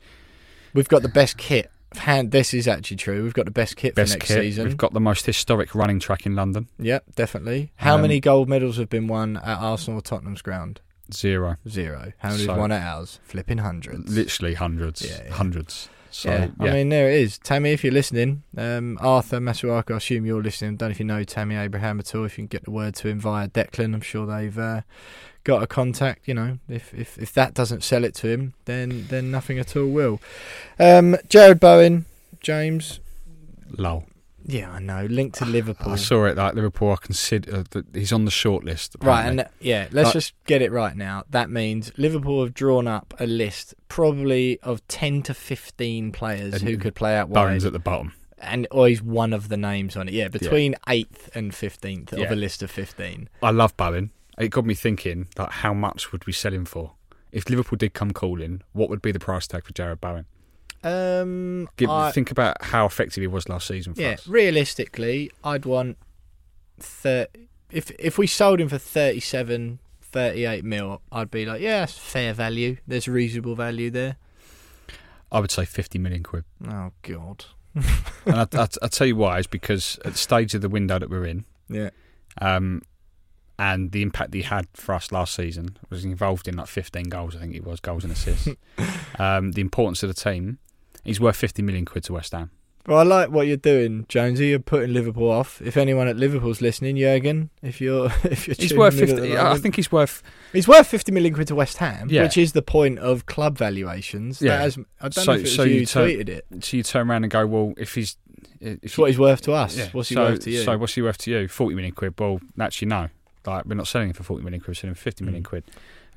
Speaker 2: We've got the best kit. Hand, this is actually true. We've got the best kit
Speaker 3: best
Speaker 2: for next
Speaker 3: kit.
Speaker 2: season.
Speaker 3: We've got the most historic running track in London.
Speaker 2: Yep, definitely. How
Speaker 3: Um,
Speaker 2: many gold medals have been won at Arsenal or Tottenham's ground?
Speaker 3: Zero.
Speaker 2: Zero. How many
Speaker 3: So-
Speaker 2: have won at ours? Flipping hundreds.
Speaker 3: Literally hundreds.
Speaker 2: Yeah, yeah.
Speaker 3: Hundreds. So,
Speaker 2: yeah.
Speaker 3: yeah.
Speaker 2: I mean, there it is. Tammy, if you're listening, um, Arthur Masuaku, I assume you're listening. don't know if you know Tammy Abraham at all. If you can get the word to him via Declan, I'm sure they've uh, got a contact. You know, if, if if that doesn't sell it to him, then then nothing at all will. Um, Jarrod Bowen, James.
Speaker 3: Lol.
Speaker 2: Yeah, I know. Linked to [sighs] Liverpool.
Speaker 3: I saw it like Liverpool. I consider uh, that he's on the short list.
Speaker 2: Right, and uh, yeah, let's
Speaker 3: Like-
Speaker 2: just get it right now. That means Liverpool have drawn up a list, probably of ten to fifteen players
Speaker 3: And
Speaker 2: who could play out wide.
Speaker 3: Bones at the bottom.
Speaker 2: and always one of the names on it. Yeah, between eighth and fifteenth of a list of fifteen.
Speaker 3: I love Bowen. It got me thinking, like, how much would we sell him for? If Liverpool did come calling, what would be the price tag for Jarrod Bowen?
Speaker 2: Um,
Speaker 3: Give,
Speaker 2: I-
Speaker 3: think about how effective he was last season for
Speaker 2: yeah,
Speaker 3: us.
Speaker 2: realistically, I'd want thir- if if we sold him for 37, 38 mil, I'd be like, yeah, that's fair value. There's reasonable value there.
Speaker 3: I would say 50 million quid.
Speaker 2: Oh God.
Speaker 3: and I, I, I'll tell you why. Is because at the stage of the window that we're in,
Speaker 2: Yeah.
Speaker 3: um, and the impact he had for us last season was involved in like 15 goals. I think it was goals and assists. [laughs] um, the importance of the team. He's worth 50 million quid to West Ham.
Speaker 2: Well, I like what you're doing, Jonesy. You're putting Liverpool off. If anyone at Liverpool's listening, Jurgen, if you're [laughs] if you're
Speaker 3: He's worth 50.
Speaker 2: the
Speaker 3: I think he's worth.
Speaker 2: he's worth fifty million quid to West Ham,
Speaker 3: Yeah.
Speaker 2: which is the point of club valuations.
Speaker 3: Yeah.
Speaker 2: That has, I don't
Speaker 3: So-
Speaker 2: know if it was
Speaker 3: so
Speaker 2: you
Speaker 3: you turn-
Speaker 2: tweeted it.
Speaker 3: So you turn around and go, well, if he's. If
Speaker 2: It's what he's worth to us.
Speaker 3: yeah,
Speaker 2: What's he
Speaker 3: so,
Speaker 2: worth to you?
Speaker 3: So what's he worth to you? 40 million quid. Well, actually, no. Like, we're not selling him for 40 million quid, we're selling him for 50 million
Speaker 2: Mm.
Speaker 3: quid.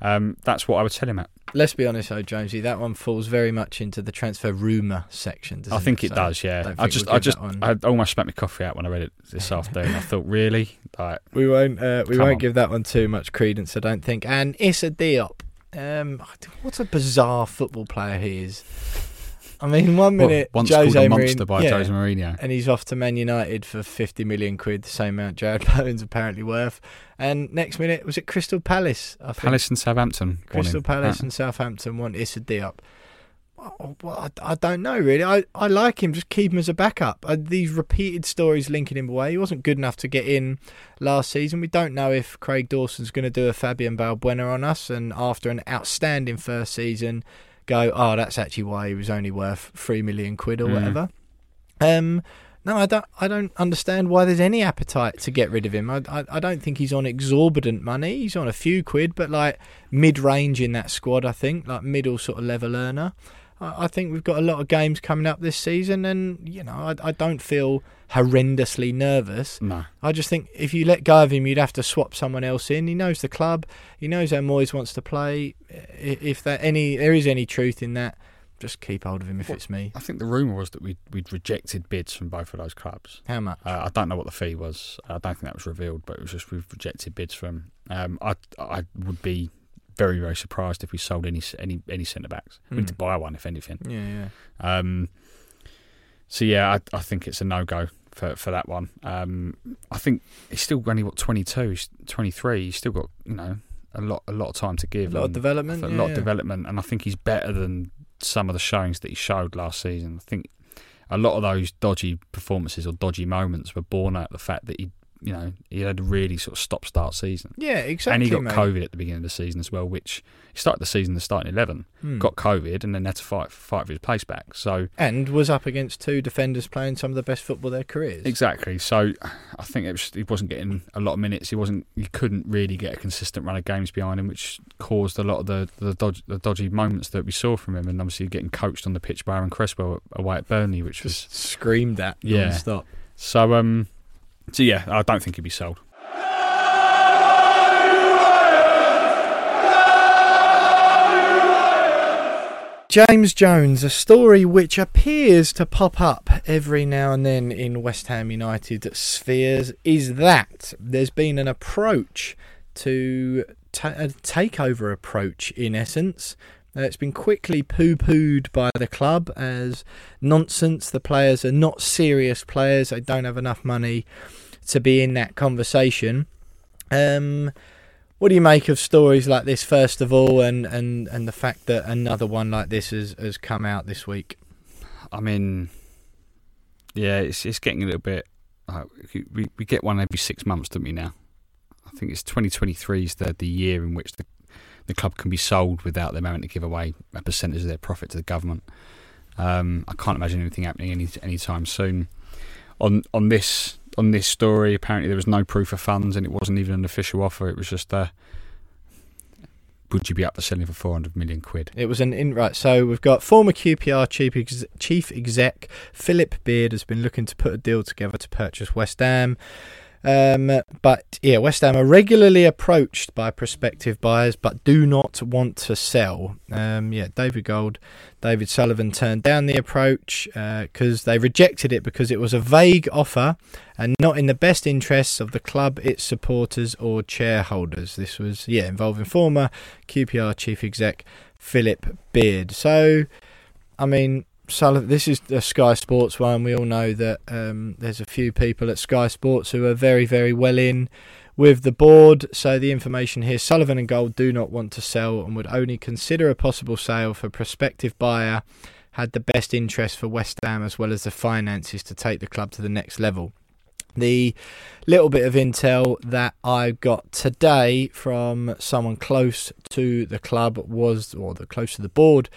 Speaker 3: Um, that's what I would tell him at.
Speaker 2: Let's be honest, though, Jonesy. That one falls very much into the transfer rumour section.
Speaker 3: I think it
Speaker 2: So
Speaker 3: does, yeah. I just,
Speaker 2: we'll
Speaker 3: I just, I almost spat my coffee out when I read it this [laughs] afternoon. I thought, really? Like,
Speaker 2: We won't. Uh, we won't
Speaker 3: on.
Speaker 2: give that one too much credence. I don't think. And Issa Diop. Um, what a bizarre football player he is. I mean, one
Speaker 3: well,
Speaker 2: minute
Speaker 3: once
Speaker 2: Jose
Speaker 3: called a
Speaker 2: Mourinho-
Speaker 3: monster by
Speaker 2: yeah,
Speaker 3: Jose Mourinho.
Speaker 2: and he's off to Man United for fifty million quid, the same amount Jarrod [laughs] Bowen's apparently worth. And next minute was it Crystal Palace? I think
Speaker 3: Palace and Southampton.
Speaker 2: Crystal. Palace and Southampton want Issa Diop. Well, well, I, I don't know really. I, I like him. Just keep him as a backup. Uh, these repeated stories linking him away. He wasn't good enough to get in last season. We don't know if Craig Dawson's going to do a Fabian Balbuena on us, and after an outstanding first season, go, oh, that's actually why he was only worth three million quid or
Speaker 3: Mm.
Speaker 2: whatever. Um, no, I don't. I don't understand why there's any appetite to get rid of him. I, I, I don't think he's on exorbitant money. He's on a few quid, but like mid-range in that squad. I think like middle sort of level earner. I, think we've got a lot of games coming up this season, and you know I, I don't feel horrendously nervous.
Speaker 3: no.
Speaker 2: I just think if you let go of him, you'd have to swap someone else in. He knows the club. He knows how Moyes wants to play. If that any there is any truth in that, just keep hold of him if
Speaker 3: Well,
Speaker 2: it's me.
Speaker 3: I think the rumour was that we'd, we'd rejected bids from both of those clubs.
Speaker 2: How much?
Speaker 3: Uh, I don't know what the fee was. I don't think that was revealed, but it was just we've rejected bids from. Um, I I would be very very surprised if we sold any any any centre backs. We need to
Speaker 2: Hmm.
Speaker 3: buy one if anything.
Speaker 2: yeah, yeah.
Speaker 3: Um, so yeah, I, I think it's a no go for for that one. Um, I think he's still only what twenty two, he's twenty three. He's still got you know a lot a lot of time to give.
Speaker 2: A lot of development.
Speaker 3: a
Speaker 2: yeah,
Speaker 3: lot of development, and I think he's better than some of the showings that he showed last season. I think a lot of those dodgy performances or dodgy moments were born out of the fact that he, you know, he had a really sort of stop start season,
Speaker 2: Yeah, exactly.
Speaker 3: and he got
Speaker 2: mate.
Speaker 3: COVID at the beginning of the season as well, which he started the season the starting eleven,
Speaker 2: Hmm.
Speaker 3: got COVID, and then had to fight fight for his place back. So
Speaker 2: and was up against two defenders playing some of the best football of their careers.
Speaker 3: exactly, so I think it was, he wasn't getting a lot of minutes. He wasn't, he couldn't really get a consistent run of games behind him, which caused a lot of the the, dodgy, the dodgy moments that we saw from him, and obviously getting coached on the pitch by Aaron Cresswell away at Burnley, which was
Speaker 2: screamed at.
Speaker 3: Yeah.
Speaker 2: Stop.
Speaker 3: So um, so yeah, I don't think he'd be sold.
Speaker 2: James Jones, a story which appears to pop up every now and then in West Ham United spheres, is that there's been an approach to ta- a takeover approach in essence. Uh, it's been quickly poo pooed by the club as nonsense. The players are not serious players, they don't have enough money to be in that conversation. Um, what do you make of stories like this, first of all, and, and, and the fact that another one like this has, has come out this week?
Speaker 3: I mean, yeah, it's it's getting a little bit. Uh, we we get one every six months, don't we? Now, I think it's 2023 is the the year in which the the club can be sold without them having to give away a percentage of their profit to the government. Um, I can't imagine anything happening any anytime soon. On on this on this story, apparently there was no proof of funds, and it wasn't even an official offer. It was just a. Would you be up for selling for 400 million quid?
Speaker 2: It was an in right. So we've got former QPR chief ex- chief exec Philip Beard has been looking to put a deal together to purchase West Ham. Um, but yeah, West Ham are regularly approached by prospective buyers, but do not want to sell. Um, yeah, David Gold, David Sullivan turned down the approach because uh, they rejected it because it was a vague offer and not in the best interests of the club, its supporters, or shareholders. This was yeah involving former QPR chief exec Philip Beard. So, I mean, Sullivan, this is a Sky Sports one. We all know that um, there's a few people at Sky Sports who are very, very well in with the board. So the information here Sullivan and Gold do not want to sell and would only consider a possible sale for prospective buyer had the best interest for West Ham as well as the finances to take the club to the next level. The little bit of intel that I got today from someone close to the club was, or the close to the board,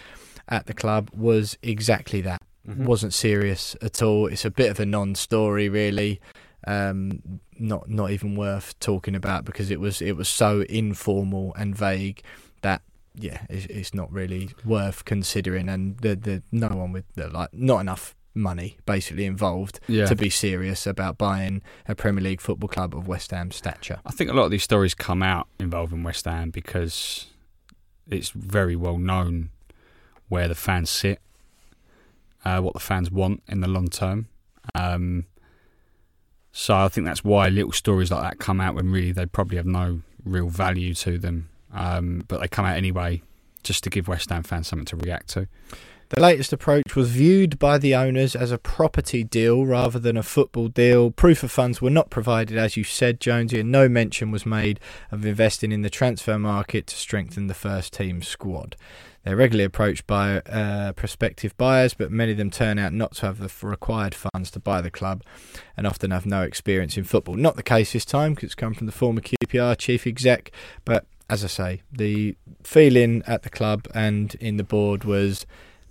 Speaker 2: at the club was exactly that. Mm-hmm. Wasn't serious at all. It's a bit of a non-story, really. Um, not not even worth talking about because it was it was so informal and vague that yeah, it's, it's not really worth considering. And the the no one with the, like not enough money basically involved yeah. to be serious about buying a Premier League football club of West Ham stature.
Speaker 3: I think a lot of these stories come out involving West Ham because it's very well known where the fans sit, uh, what the fans want in the long term. Um, so I think that's why little stories like that come out when really they probably have no real value to them, um, but they come out anyway just to give West Ham fans something to react to.
Speaker 2: The latest approach was viewed by the owners as a property deal rather than a football deal. Proof of funds were not provided, as you said, Jonesy, and no mention was made of investing in the transfer market to strengthen the first team squad. They're regularly approached by uh, prospective buyers, but many of them turn out not to have the required funds to buy the club and often have no experience in football. Not the case this time because it's come from the former QPR chief exec, but as I say, the feeling at the club and in the board was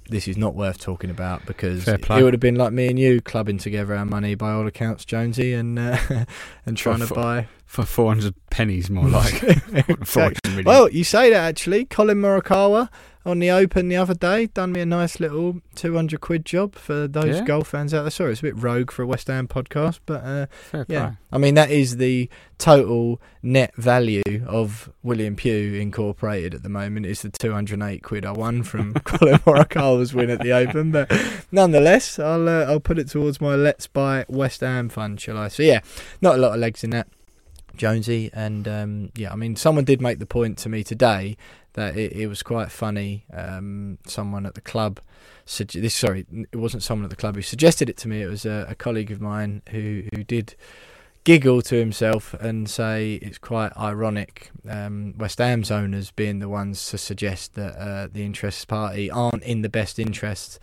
Speaker 2: this is not worth talking about because it would have been like me and you clubbing together our money by all accounts, Jonesy, and uh, [laughs] and trying for, to buy
Speaker 3: for four hundred pennies more like. [laughs] [laughs]
Speaker 2: exactly. Well, you say that actually, Collin Morikawa on the Open the other day. Done me a nice little 200 quid job for those yeah. golf fans out there. Sorry, it's a bit rogue for a West Ham podcast, but uh, yeah. Play. I mean, that is the total net value of William Pugh Incorporated at the moment. Is the 208 quid I won from [laughs] Collin Morikawa's win at the Open. But nonetheless, I'll, uh, I'll put it towards my Let's Buy West Ham fund, shall I? So yeah, not a lot of legs in that. Jonesy, and um, yeah, I mean, someone did make the point to me today that it, it was quite funny. Um, someone at the club, this sorry, it wasn't someone at the club who suggested it to me. It was a, a colleague of mine who who did giggle to himself and say it's quite ironic um, West Ham's owners being the ones to suggest that uh, the interest party aren't in the best interests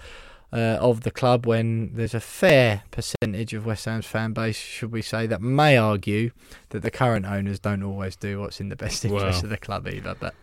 Speaker 2: uh, of the club when there's a fair percentage of West Ham's fan base, should we say, that may argue that the current owners don't always do what's in the best interest well, of the club either. But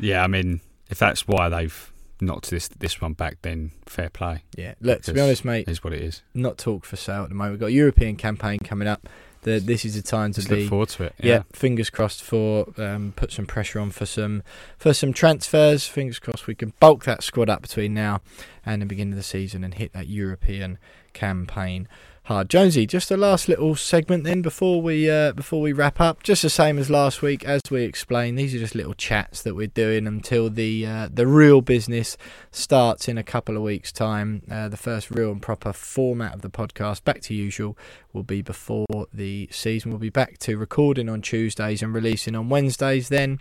Speaker 3: yeah, I mean, if that's why they've knocked this this one back, then fair play.
Speaker 2: Yeah, look, to be honest, mate,
Speaker 3: is what it is.
Speaker 2: Not talk for sale at the moment. We've got a European campaign coming up. The, this is the time to
Speaker 3: Just
Speaker 2: be
Speaker 3: look forward to it.
Speaker 2: Yeah, yeah fingers crossed for um, put some pressure on for some for some transfers. Fingers crossed we can bulk that squad up between now and the beginning of the season and hit that European campaign hard. Jonesy, just a last little segment then before we uh, before we wrap up. Just the same as last week, as we explained. These are just little chats that we're doing until the uh, the real business starts in a couple of weeks' time. Uh, the first real and proper format of the podcast, back to usual, will be before the season. We'll be back to recording on Tuesdays and releasing on Wednesdays then.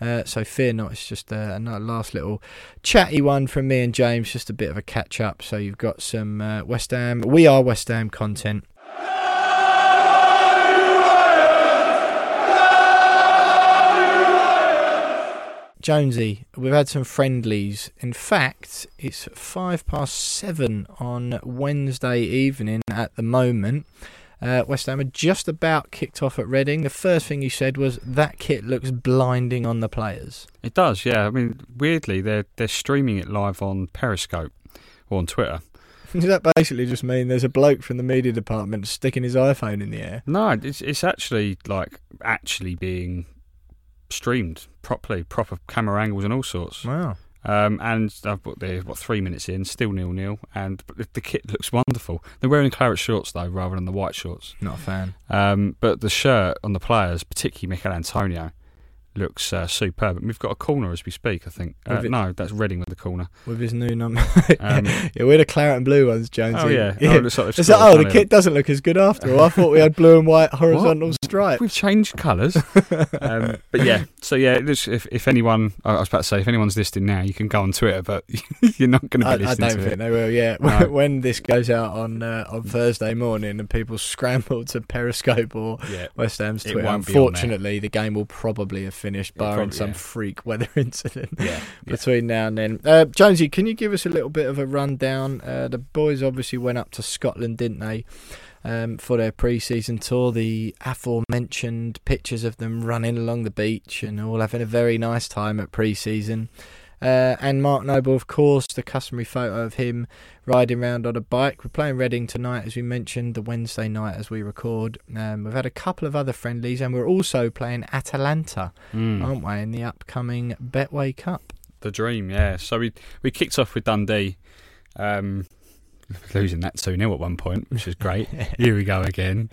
Speaker 2: Uh, so fear not, it's just uh, another last little chatty one from me and James, just a bit of a catch up. So you've got some uh, West Ham, we are West Ham content. Jonesy, we've had some friendlies. In fact, it's five past seven on Wednesday evening at the moment. Uh, West Ham had just about kicked off at Reading. The first thing he said was that kit looks blinding on the players.
Speaker 3: It does, yeah. I mean, weirdly, they're they're streaming it live on Periscope or on Twitter. [laughs]
Speaker 2: Does that basically just mean there's a bloke from the media department sticking his iPhone in the air?
Speaker 3: No, it's it's actually like actually being streamed properly, proper camera angles and all sorts.
Speaker 2: Wow.
Speaker 3: Um, and I've put there what three minutes in, still nil nil, and the, the kit looks wonderful. They're wearing claret shorts though, rather than the white shorts.
Speaker 2: Not a fan.
Speaker 3: Um, but the shirt on the players, particularly Michail Antonio, looks uh, superb. And we've got a corner as we speak. I think. Uh,
Speaker 2: it-
Speaker 3: no, that's Reading with the corner.
Speaker 2: With his new number. [laughs]
Speaker 3: Um, [laughs]
Speaker 2: yeah, we're the claret and blue ones, Jones.
Speaker 3: oh [laughs] yeah, Oh, it looks like
Speaker 2: It's like, oh, the kit doesn't look as good after all. I thought we had blue and white horizontal stripes.
Speaker 3: We've changed colours. um, but yeah, so yeah, if, if anyone, I was about to say, if anyone's listening now, you can go on Twitter, but you're not going to be
Speaker 2: I, I don't think
Speaker 3: it.
Speaker 2: they will. Yeah,
Speaker 3: No.
Speaker 2: when this goes out on uh, on Thursday morning and people scramble to Periscope or
Speaker 3: Yeah,
Speaker 2: West Ham's
Speaker 3: It
Speaker 2: Twitter,
Speaker 3: won't be on there.
Speaker 2: unfortunately, the game will probably have finished, barring
Speaker 3: probably-
Speaker 2: some
Speaker 3: yeah.
Speaker 2: freak weather [laughs] incident.
Speaker 3: yeah.
Speaker 2: between now and then. Uh, Jonesy, can you give us a little bit of a rundown? Uh, the boys obviously went up to Scotland, didn't they, um, for their pre-season tour? The aforementioned pictures of them running along the beach and all having a very nice time at pre-season. Uh, and Mark Noble, of course, the customary photo of him riding around on a bike. We're playing Reading tonight, as we mentioned, the Wednesday night as we record. Um, we've had a couple of other friendlies, and we're also playing Atalanta,
Speaker 3: Mm.
Speaker 2: aren't we, in the upcoming Betway Cup?
Speaker 3: The dream, yeah. So we we kicked off with Dundee, um, losing that 2 0 at one point, which is great. [laughs] Here we go again.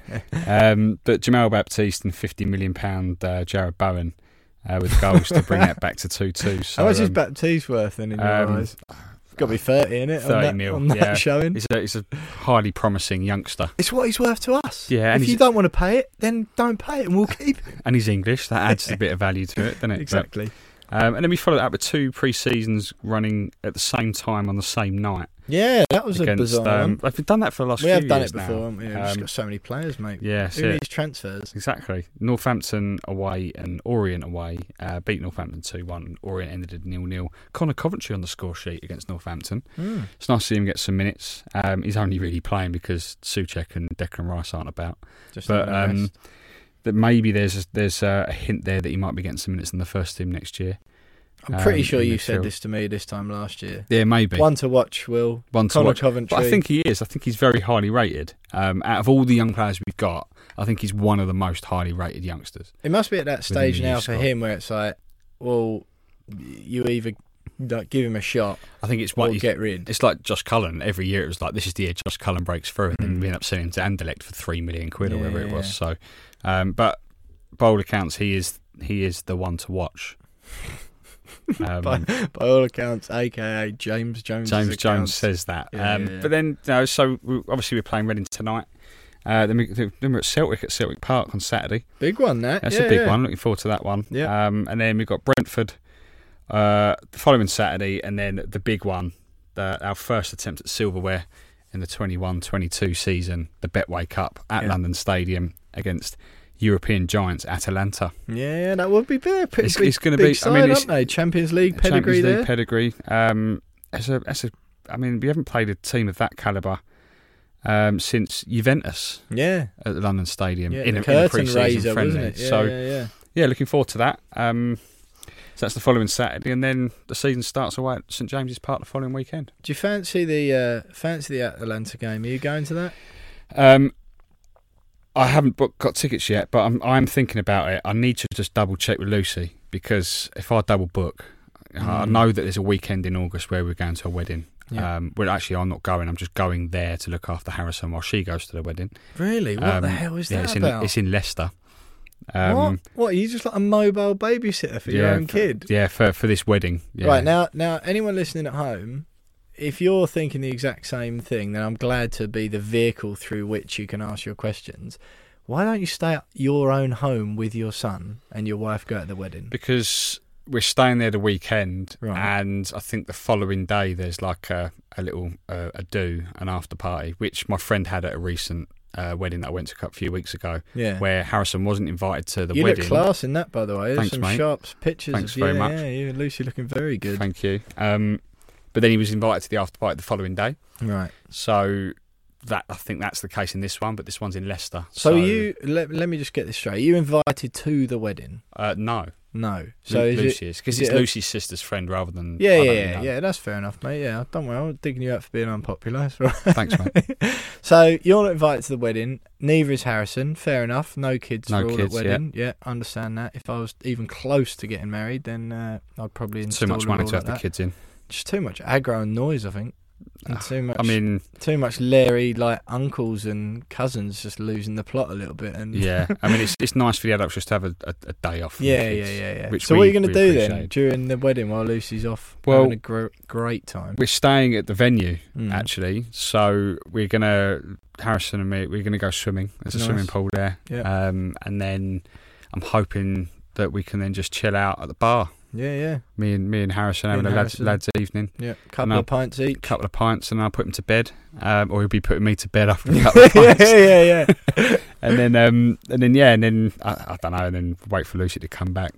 Speaker 3: Um, but Jamal Baptiste and £50 million uh, Jarrod Bowen uh, with goals to bring that back to 2 2. [laughs] So,
Speaker 2: How much is
Speaker 3: um,
Speaker 2: Baptiste worth then in your
Speaker 3: um,
Speaker 2: eyes? Got to be 30 in it.
Speaker 3: 30
Speaker 2: on that,
Speaker 3: mil,
Speaker 2: on that
Speaker 3: yeah.
Speaker 2: showing.
Speaker 3: He's a, he's a highly promising youngster.
Speaker 2: It's what he's worth to us.
Speaker 3: Yeah,
Speaker 2: if you don't want to pay it, then don't pay it and we'll keep it.
Speaker 3: And he's English. That adds a [laughs] bit of value to it, doesn't it? But,
Speaker 2: Exactly.
Speaker 3: Um, and then we followed that up with two pre seasons running at the same time on the same night.
Speaker 2: Yeah, that was a
Speaker 3: against,
Speaker 2: bizarre
Speaker 3: um,
Speaker 2: one.
Speaker 3: We've done that for the last
Speaker 2: We
Speaker 3: few
Speaker 2: have done
Speaker 3: years
Speaker 2: it before,
Speaker 3: now.
Speaker 2: haven't we? We've just
Speaker 3: Um,
Speaker 2: got so many players, mate.
Speaker 3: yeah,
Speaker 2: Who needs transfers?
Speaker 3: Exactly. Northampton away and Orient away. Uh, beat Northampton 2 1. Orient ended at 0 0. Conor Coventry on the score sheet against Northampton.
Speaker 2: Hmm.
Speaker 3: It's nice to see him get some minutes. Um, he's only really playing because Soucek and Declan Rice aren't about.
Speaker 2: Just
Speaker 3: But that maybe there's a, there's a, hint there that he might be getting some minutes in the first team next year.
Speaker 2: I'm pretty
Speaker 3: um,
Speaker 2: sure you said this to me this time last year.
Speaker 3: Yeah, maybe.
Speaker 2: One to watch, Will.
Speaker 3: One to
Speaker 2: Conor
Speaker 3: watch.
Speaker 2: Coventry.
Speaker 3: But I think he is. I think he's very highly rated. Um, out of all the young players we've got, I think he's one of the most highly rated youngsters.
Speaker 2: it must be at that stage now for him where it's like, well, you either like, give him a shot
Speaker 3: I think it's what you
Speaker 2: get rid.
Speaker 3: It's like Josh Cullen. Every year it was like, this is the year Josh Cullen breaks through, and then
Speaker 2: Mm.
Speaker 3: we end up selling him to Anderlecht for three million quid or whatever it was.
Speaker 2: yeah.
Speaker 3: So, um, but by all accounts, he is he is the one to watch. [laughs] Um,
Speaker 2: by, by all accounts, aka James Jones.
Speaker 3: James Jones says that.
Speaker 2: Yeah,
Speaker 3: um,
Speaker 2: yeah, yeah.
Speaker 3: But then, you know, so we, obviously we're playing Reading tonight. Uh, then, we, we're at Celtic at Celtic Park on Saturday.
Speaker 2: Big one, that.
Speaker 3: That's a big one. Looking forward to that one.
Speaker 2: Yeah.
Speaker 3: Um, and then we've got Brentford uh, the following Saturday, and then the big one, the, our first attempt at silverware in the 21-22 season, the Betway Cup at. London Stadium against European giants Atalanta.
Speaker 2: Yeah, that would be big. Pretty
Speaker 3: It's-
Speaker 2: big,
Speaker 3: it's gonna
Speaker 2: big
Speaker 3: be- I mean, it's-
Speaker 2: aren't they? Champions League pedigree
Speaker 3: Champions League
Speaker 2: there.
Speaker 3: pedigree. Um, as a, as a, I mean, we haven't played a team of that calibre um, since Juventus
Speaker 2: yeah,
Speaker 3: at the London Stadium
Speaker 2: yeah.
Speaker 3: in, a, in a pre-season
Speaker 2: raiser,
Speaker 3: friendly.
Speaker 2: Yeah,
Speaker 3: so
Speaker 2: yeah, yeah.
Speaker 3: yeah, looking forward to that. Um, so that's the following Saturday, and then the season starts away at St James's Park the following weekend.
Speaker 2: Do you fancy the uh, fancy the Atalanta game? Are you going to that?
Speaker 3: Um, I haven't booked, got tickets yet, but I'm I'm thinking about it. I need to just double check with Lucy because if I double book, I
Speaker 2: Mm.
Speaker 3: know that there's a weekend in August where we're going to a wedding.
Speaker 2: Yeah.
Speaker 3: Um, well, actually, I'm not going. I'm just going there to look after Harrison while she goes to the wedding.
Speaker 2: Really? What
Speaker 3: Um,
Speaker 2: the hell is
Speaker 3: yeah,
Speaker 2: that
Speaker 3: it's in
Speaker 2: about?
Speaker 3: it's in Leicester. Um,
Speaker 2: what? What? Are you just like a mobile babysitter for your own
Speaker 3: for-
Speaker 2: kid?
Speaker 3: Yeah, for for this wedding. Yeah.
Speaker 2: Right now, now anyone listening at home, if you're thinking the exact same thing, then I'm glad to be the vehicle through which you can ask your questions. Why don't you stay at your own home with your son and your wife go at the wedding?
Speaker 3: because we're staying there the weekend,
Speaker 2: Right.
Speaker 3: and I think the following day there's like a a little uh, a do an after party, which my friend had at a recent uh, wedding that I went to a few weeks ago,
Speaker 2: Yeah.
Speaker 3: where Harrison wasn't invited to the
Speaker 2: you
Speaker 3: wedding.
Speaker 2: look class in that, by the way. There's
Speaker 3: Thanks,
Speaker 2: some
Speaker 3: mate.
Speaker 2: sharp pictures.
Speaker 3: Thanks
Speaker 2: of,
Speaker 3: very
Speaker 2: yeah,
Speaker 3: much.
Speaker 2: Yeah, you and Lucy looking very good.
Speaker 3: Thank you. Um, but then he was invited to the after party the following day,
Speaker 2: Right.
Speaker 3: so that I think that's the case in this one, but this one's in Leicester.
Speaker 2: So, you let, let me just get this straight. Are you invited to the wedding?
Speaker 3: Uh, no,
Speaker 2: No.
Speaker 3: So
Speaker 2: So
Speaker 3: Lucy
Speaker 2: it,
Speaker 3: is because
Speaker 2: is
Speaker 3: it's
Speaker 2: it
Speaker 3: Lucy's sister's friend rather than
Speaker 2: Yeah, yeah, yeah, yeah. That's fair enough, mate. Yeah, don't worry. I'm digging you up for being unpopular. All right.
Speaker 3: Thanks, mate. [laughs]
Speaker 2: So you're not invited to the wedding. Neither is Harrison. Fair enough. No kids
Speaker 3: No
Speaker 2: for all
Speaker 3: kids,
Speaker 2: at
Speaker 3: yeah.
Speaker 2: wedding. Yeah. understand that. If I was even close to getting married, then uh, I'd probably
Speaker 3: Too much money to have the
Speaker 2: that.
Speaker 3: kids in.
Speaker 2: Just too much aggro and noise, I think. And too [sighs] much.
Speaker 3: I mean,
Speaker 2: too much Larry like uncles and cousins just losing the plot a little bit. And
Speaker 3: yeah. I mean, it's it's nice for the adults just to have a, a, a day off.
Speaker 2: yeah, yeah, yeah, yeah.
Speaker 3: Which
Speaker 2: so
Speaker 3: we,
Speaker 2: what are you going to do then during the wedding while Lucy's off?
Speaker 3: Well-
Speaker 2: having a gr- great time.
Speaker 3: We're staying at the venue
Speaker 2: Mm.
Speaker 3: actually, so we're gonna Harrison and me. We're gonna go swimming. There's a swimming pool there,
Speaker 2: Yeah.
Speaker 3: um, and then I'm hoping that we can then just chill out at the bar.
Speaker 2: Yeah, yeah,
Speaker 3: Me and me and Harrison
Speaker 2: Me
Speaker 3: having
Speaker 2: and
Speaker 3: a lads,
Speaker 2: Harrison.
Speaker 3: lads evening,
Speaker 2: yeah. Couple of pints each.
Speaker 3: couple of pints, and I'll put him to bed, um, or he'll be putting me to bed after a [laughs] couple of
Speaker 2: yeah,
Speaker 3: pints.
Speaker 2: yeah, yeah. [laughs]
Speaker 3: and then um, and then yeah, and then I, I don't know, and then wait for Lucy to come back,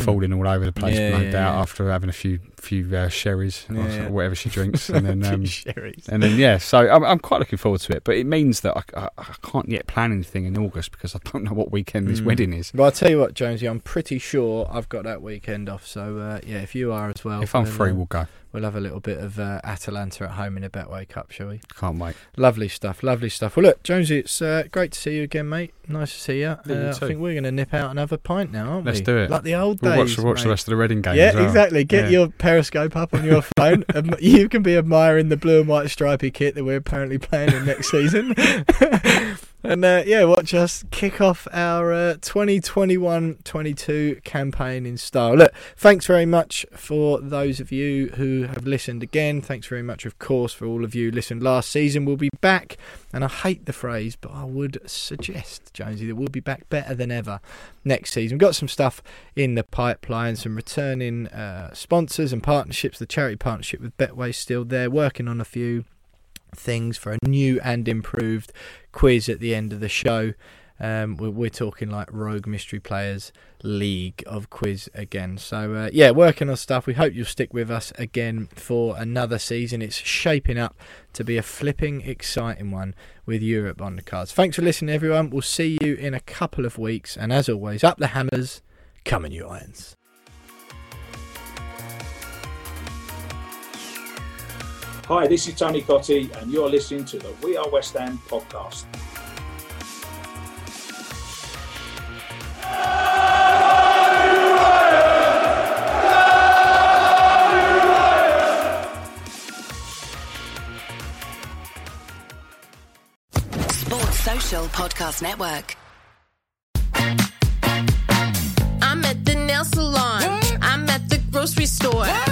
Speaker 3: falling all over the place.
Speaker 2: Yeah,
Speaker 3: no
Speaker 2: yeah,
Speaker 3: doubt,
Speaker 2: yeah.
Speaker 3: after having a few few uh, sherries or, whatever she [laughs] drinks, and then um,
Speaker 2: Sherry's.
Speaker 3: and then yeah, so I'm, I'm quite looking forward to it. But it means that I, I, I can't yet plan anything in August because I don't know what weekend this
Speaker 2: Mm.
Speaker 3: wedding is.
Speaker 2: But I'll tell you what, Jonesy, I'm pretty sure I've got that weekend off. So, uh, yeah, if you are as well.
Speaker 3: if I'm free,
Speaker 2: uh,
Speaker 3: we'll go.
Speaker 2: We'll have a little bit of uh, Atalanta at home in a Betway Cup, shall we?
Speaker 3: Can't wait.
Speaker 2: Lovely stuff, lovely stuff. Well, look, Jonesy, it's uh, great to see you again, mate. Nice to see you.
Speaker 3: you
Speaker 2: Uh, I think we're going to nip out and have a pint now, aren't we?
Speaker 3: Let's do it.
Speaker 2: Like the old
Speaker 3: We'll
Speaker 2: days.
Speaker 3: watch, watch the rest of the Reading game.
Speaker 2: Yeah,
Speaker 3: as well.
Speaker 2: exactly. Get
Speaker 3: Yeah.
Speaker 2: your Periscope up on your [laughs] phone. You can be admiring the blue and white stripy kit that we're apparently playing in next season. [laughs] and uh, yeah, watch us kick off our uh, 2021-22 campaign in style. Look, thanks very much for those of you who have listened again. Thanks very much, of course, for all of you listened last season. We'll be back, and I hate the phrase, but I would suggest, Jonesy, that we'll be back better than ever next season. We've got some stuff in the pipeline, some returning uh, sponsors and partnerships. The charity partnership with Betway still there, working on a few things for a new and improved quiz at the end of the show. Um, we're, we're talking like Rogue Mystery Players League of Quiz again. So, uh, yeah, working on stuff. We hope you'll stick with us again for another season. It's shaping up to be a flipping exciting one with Europe on the cards. Thanks for listening, everyone. We'll see you in a couple of weeks. And as always, up the hammers, come in you irons.
Speaker 1: Hi, this is Tony Cottee, and you're listening to the We Are West Ham podcast.
Speaker 4: Sports Social Podcast Network.
Speaker 5: I'm at the nail salon. I'm at the grocery store. I'm at the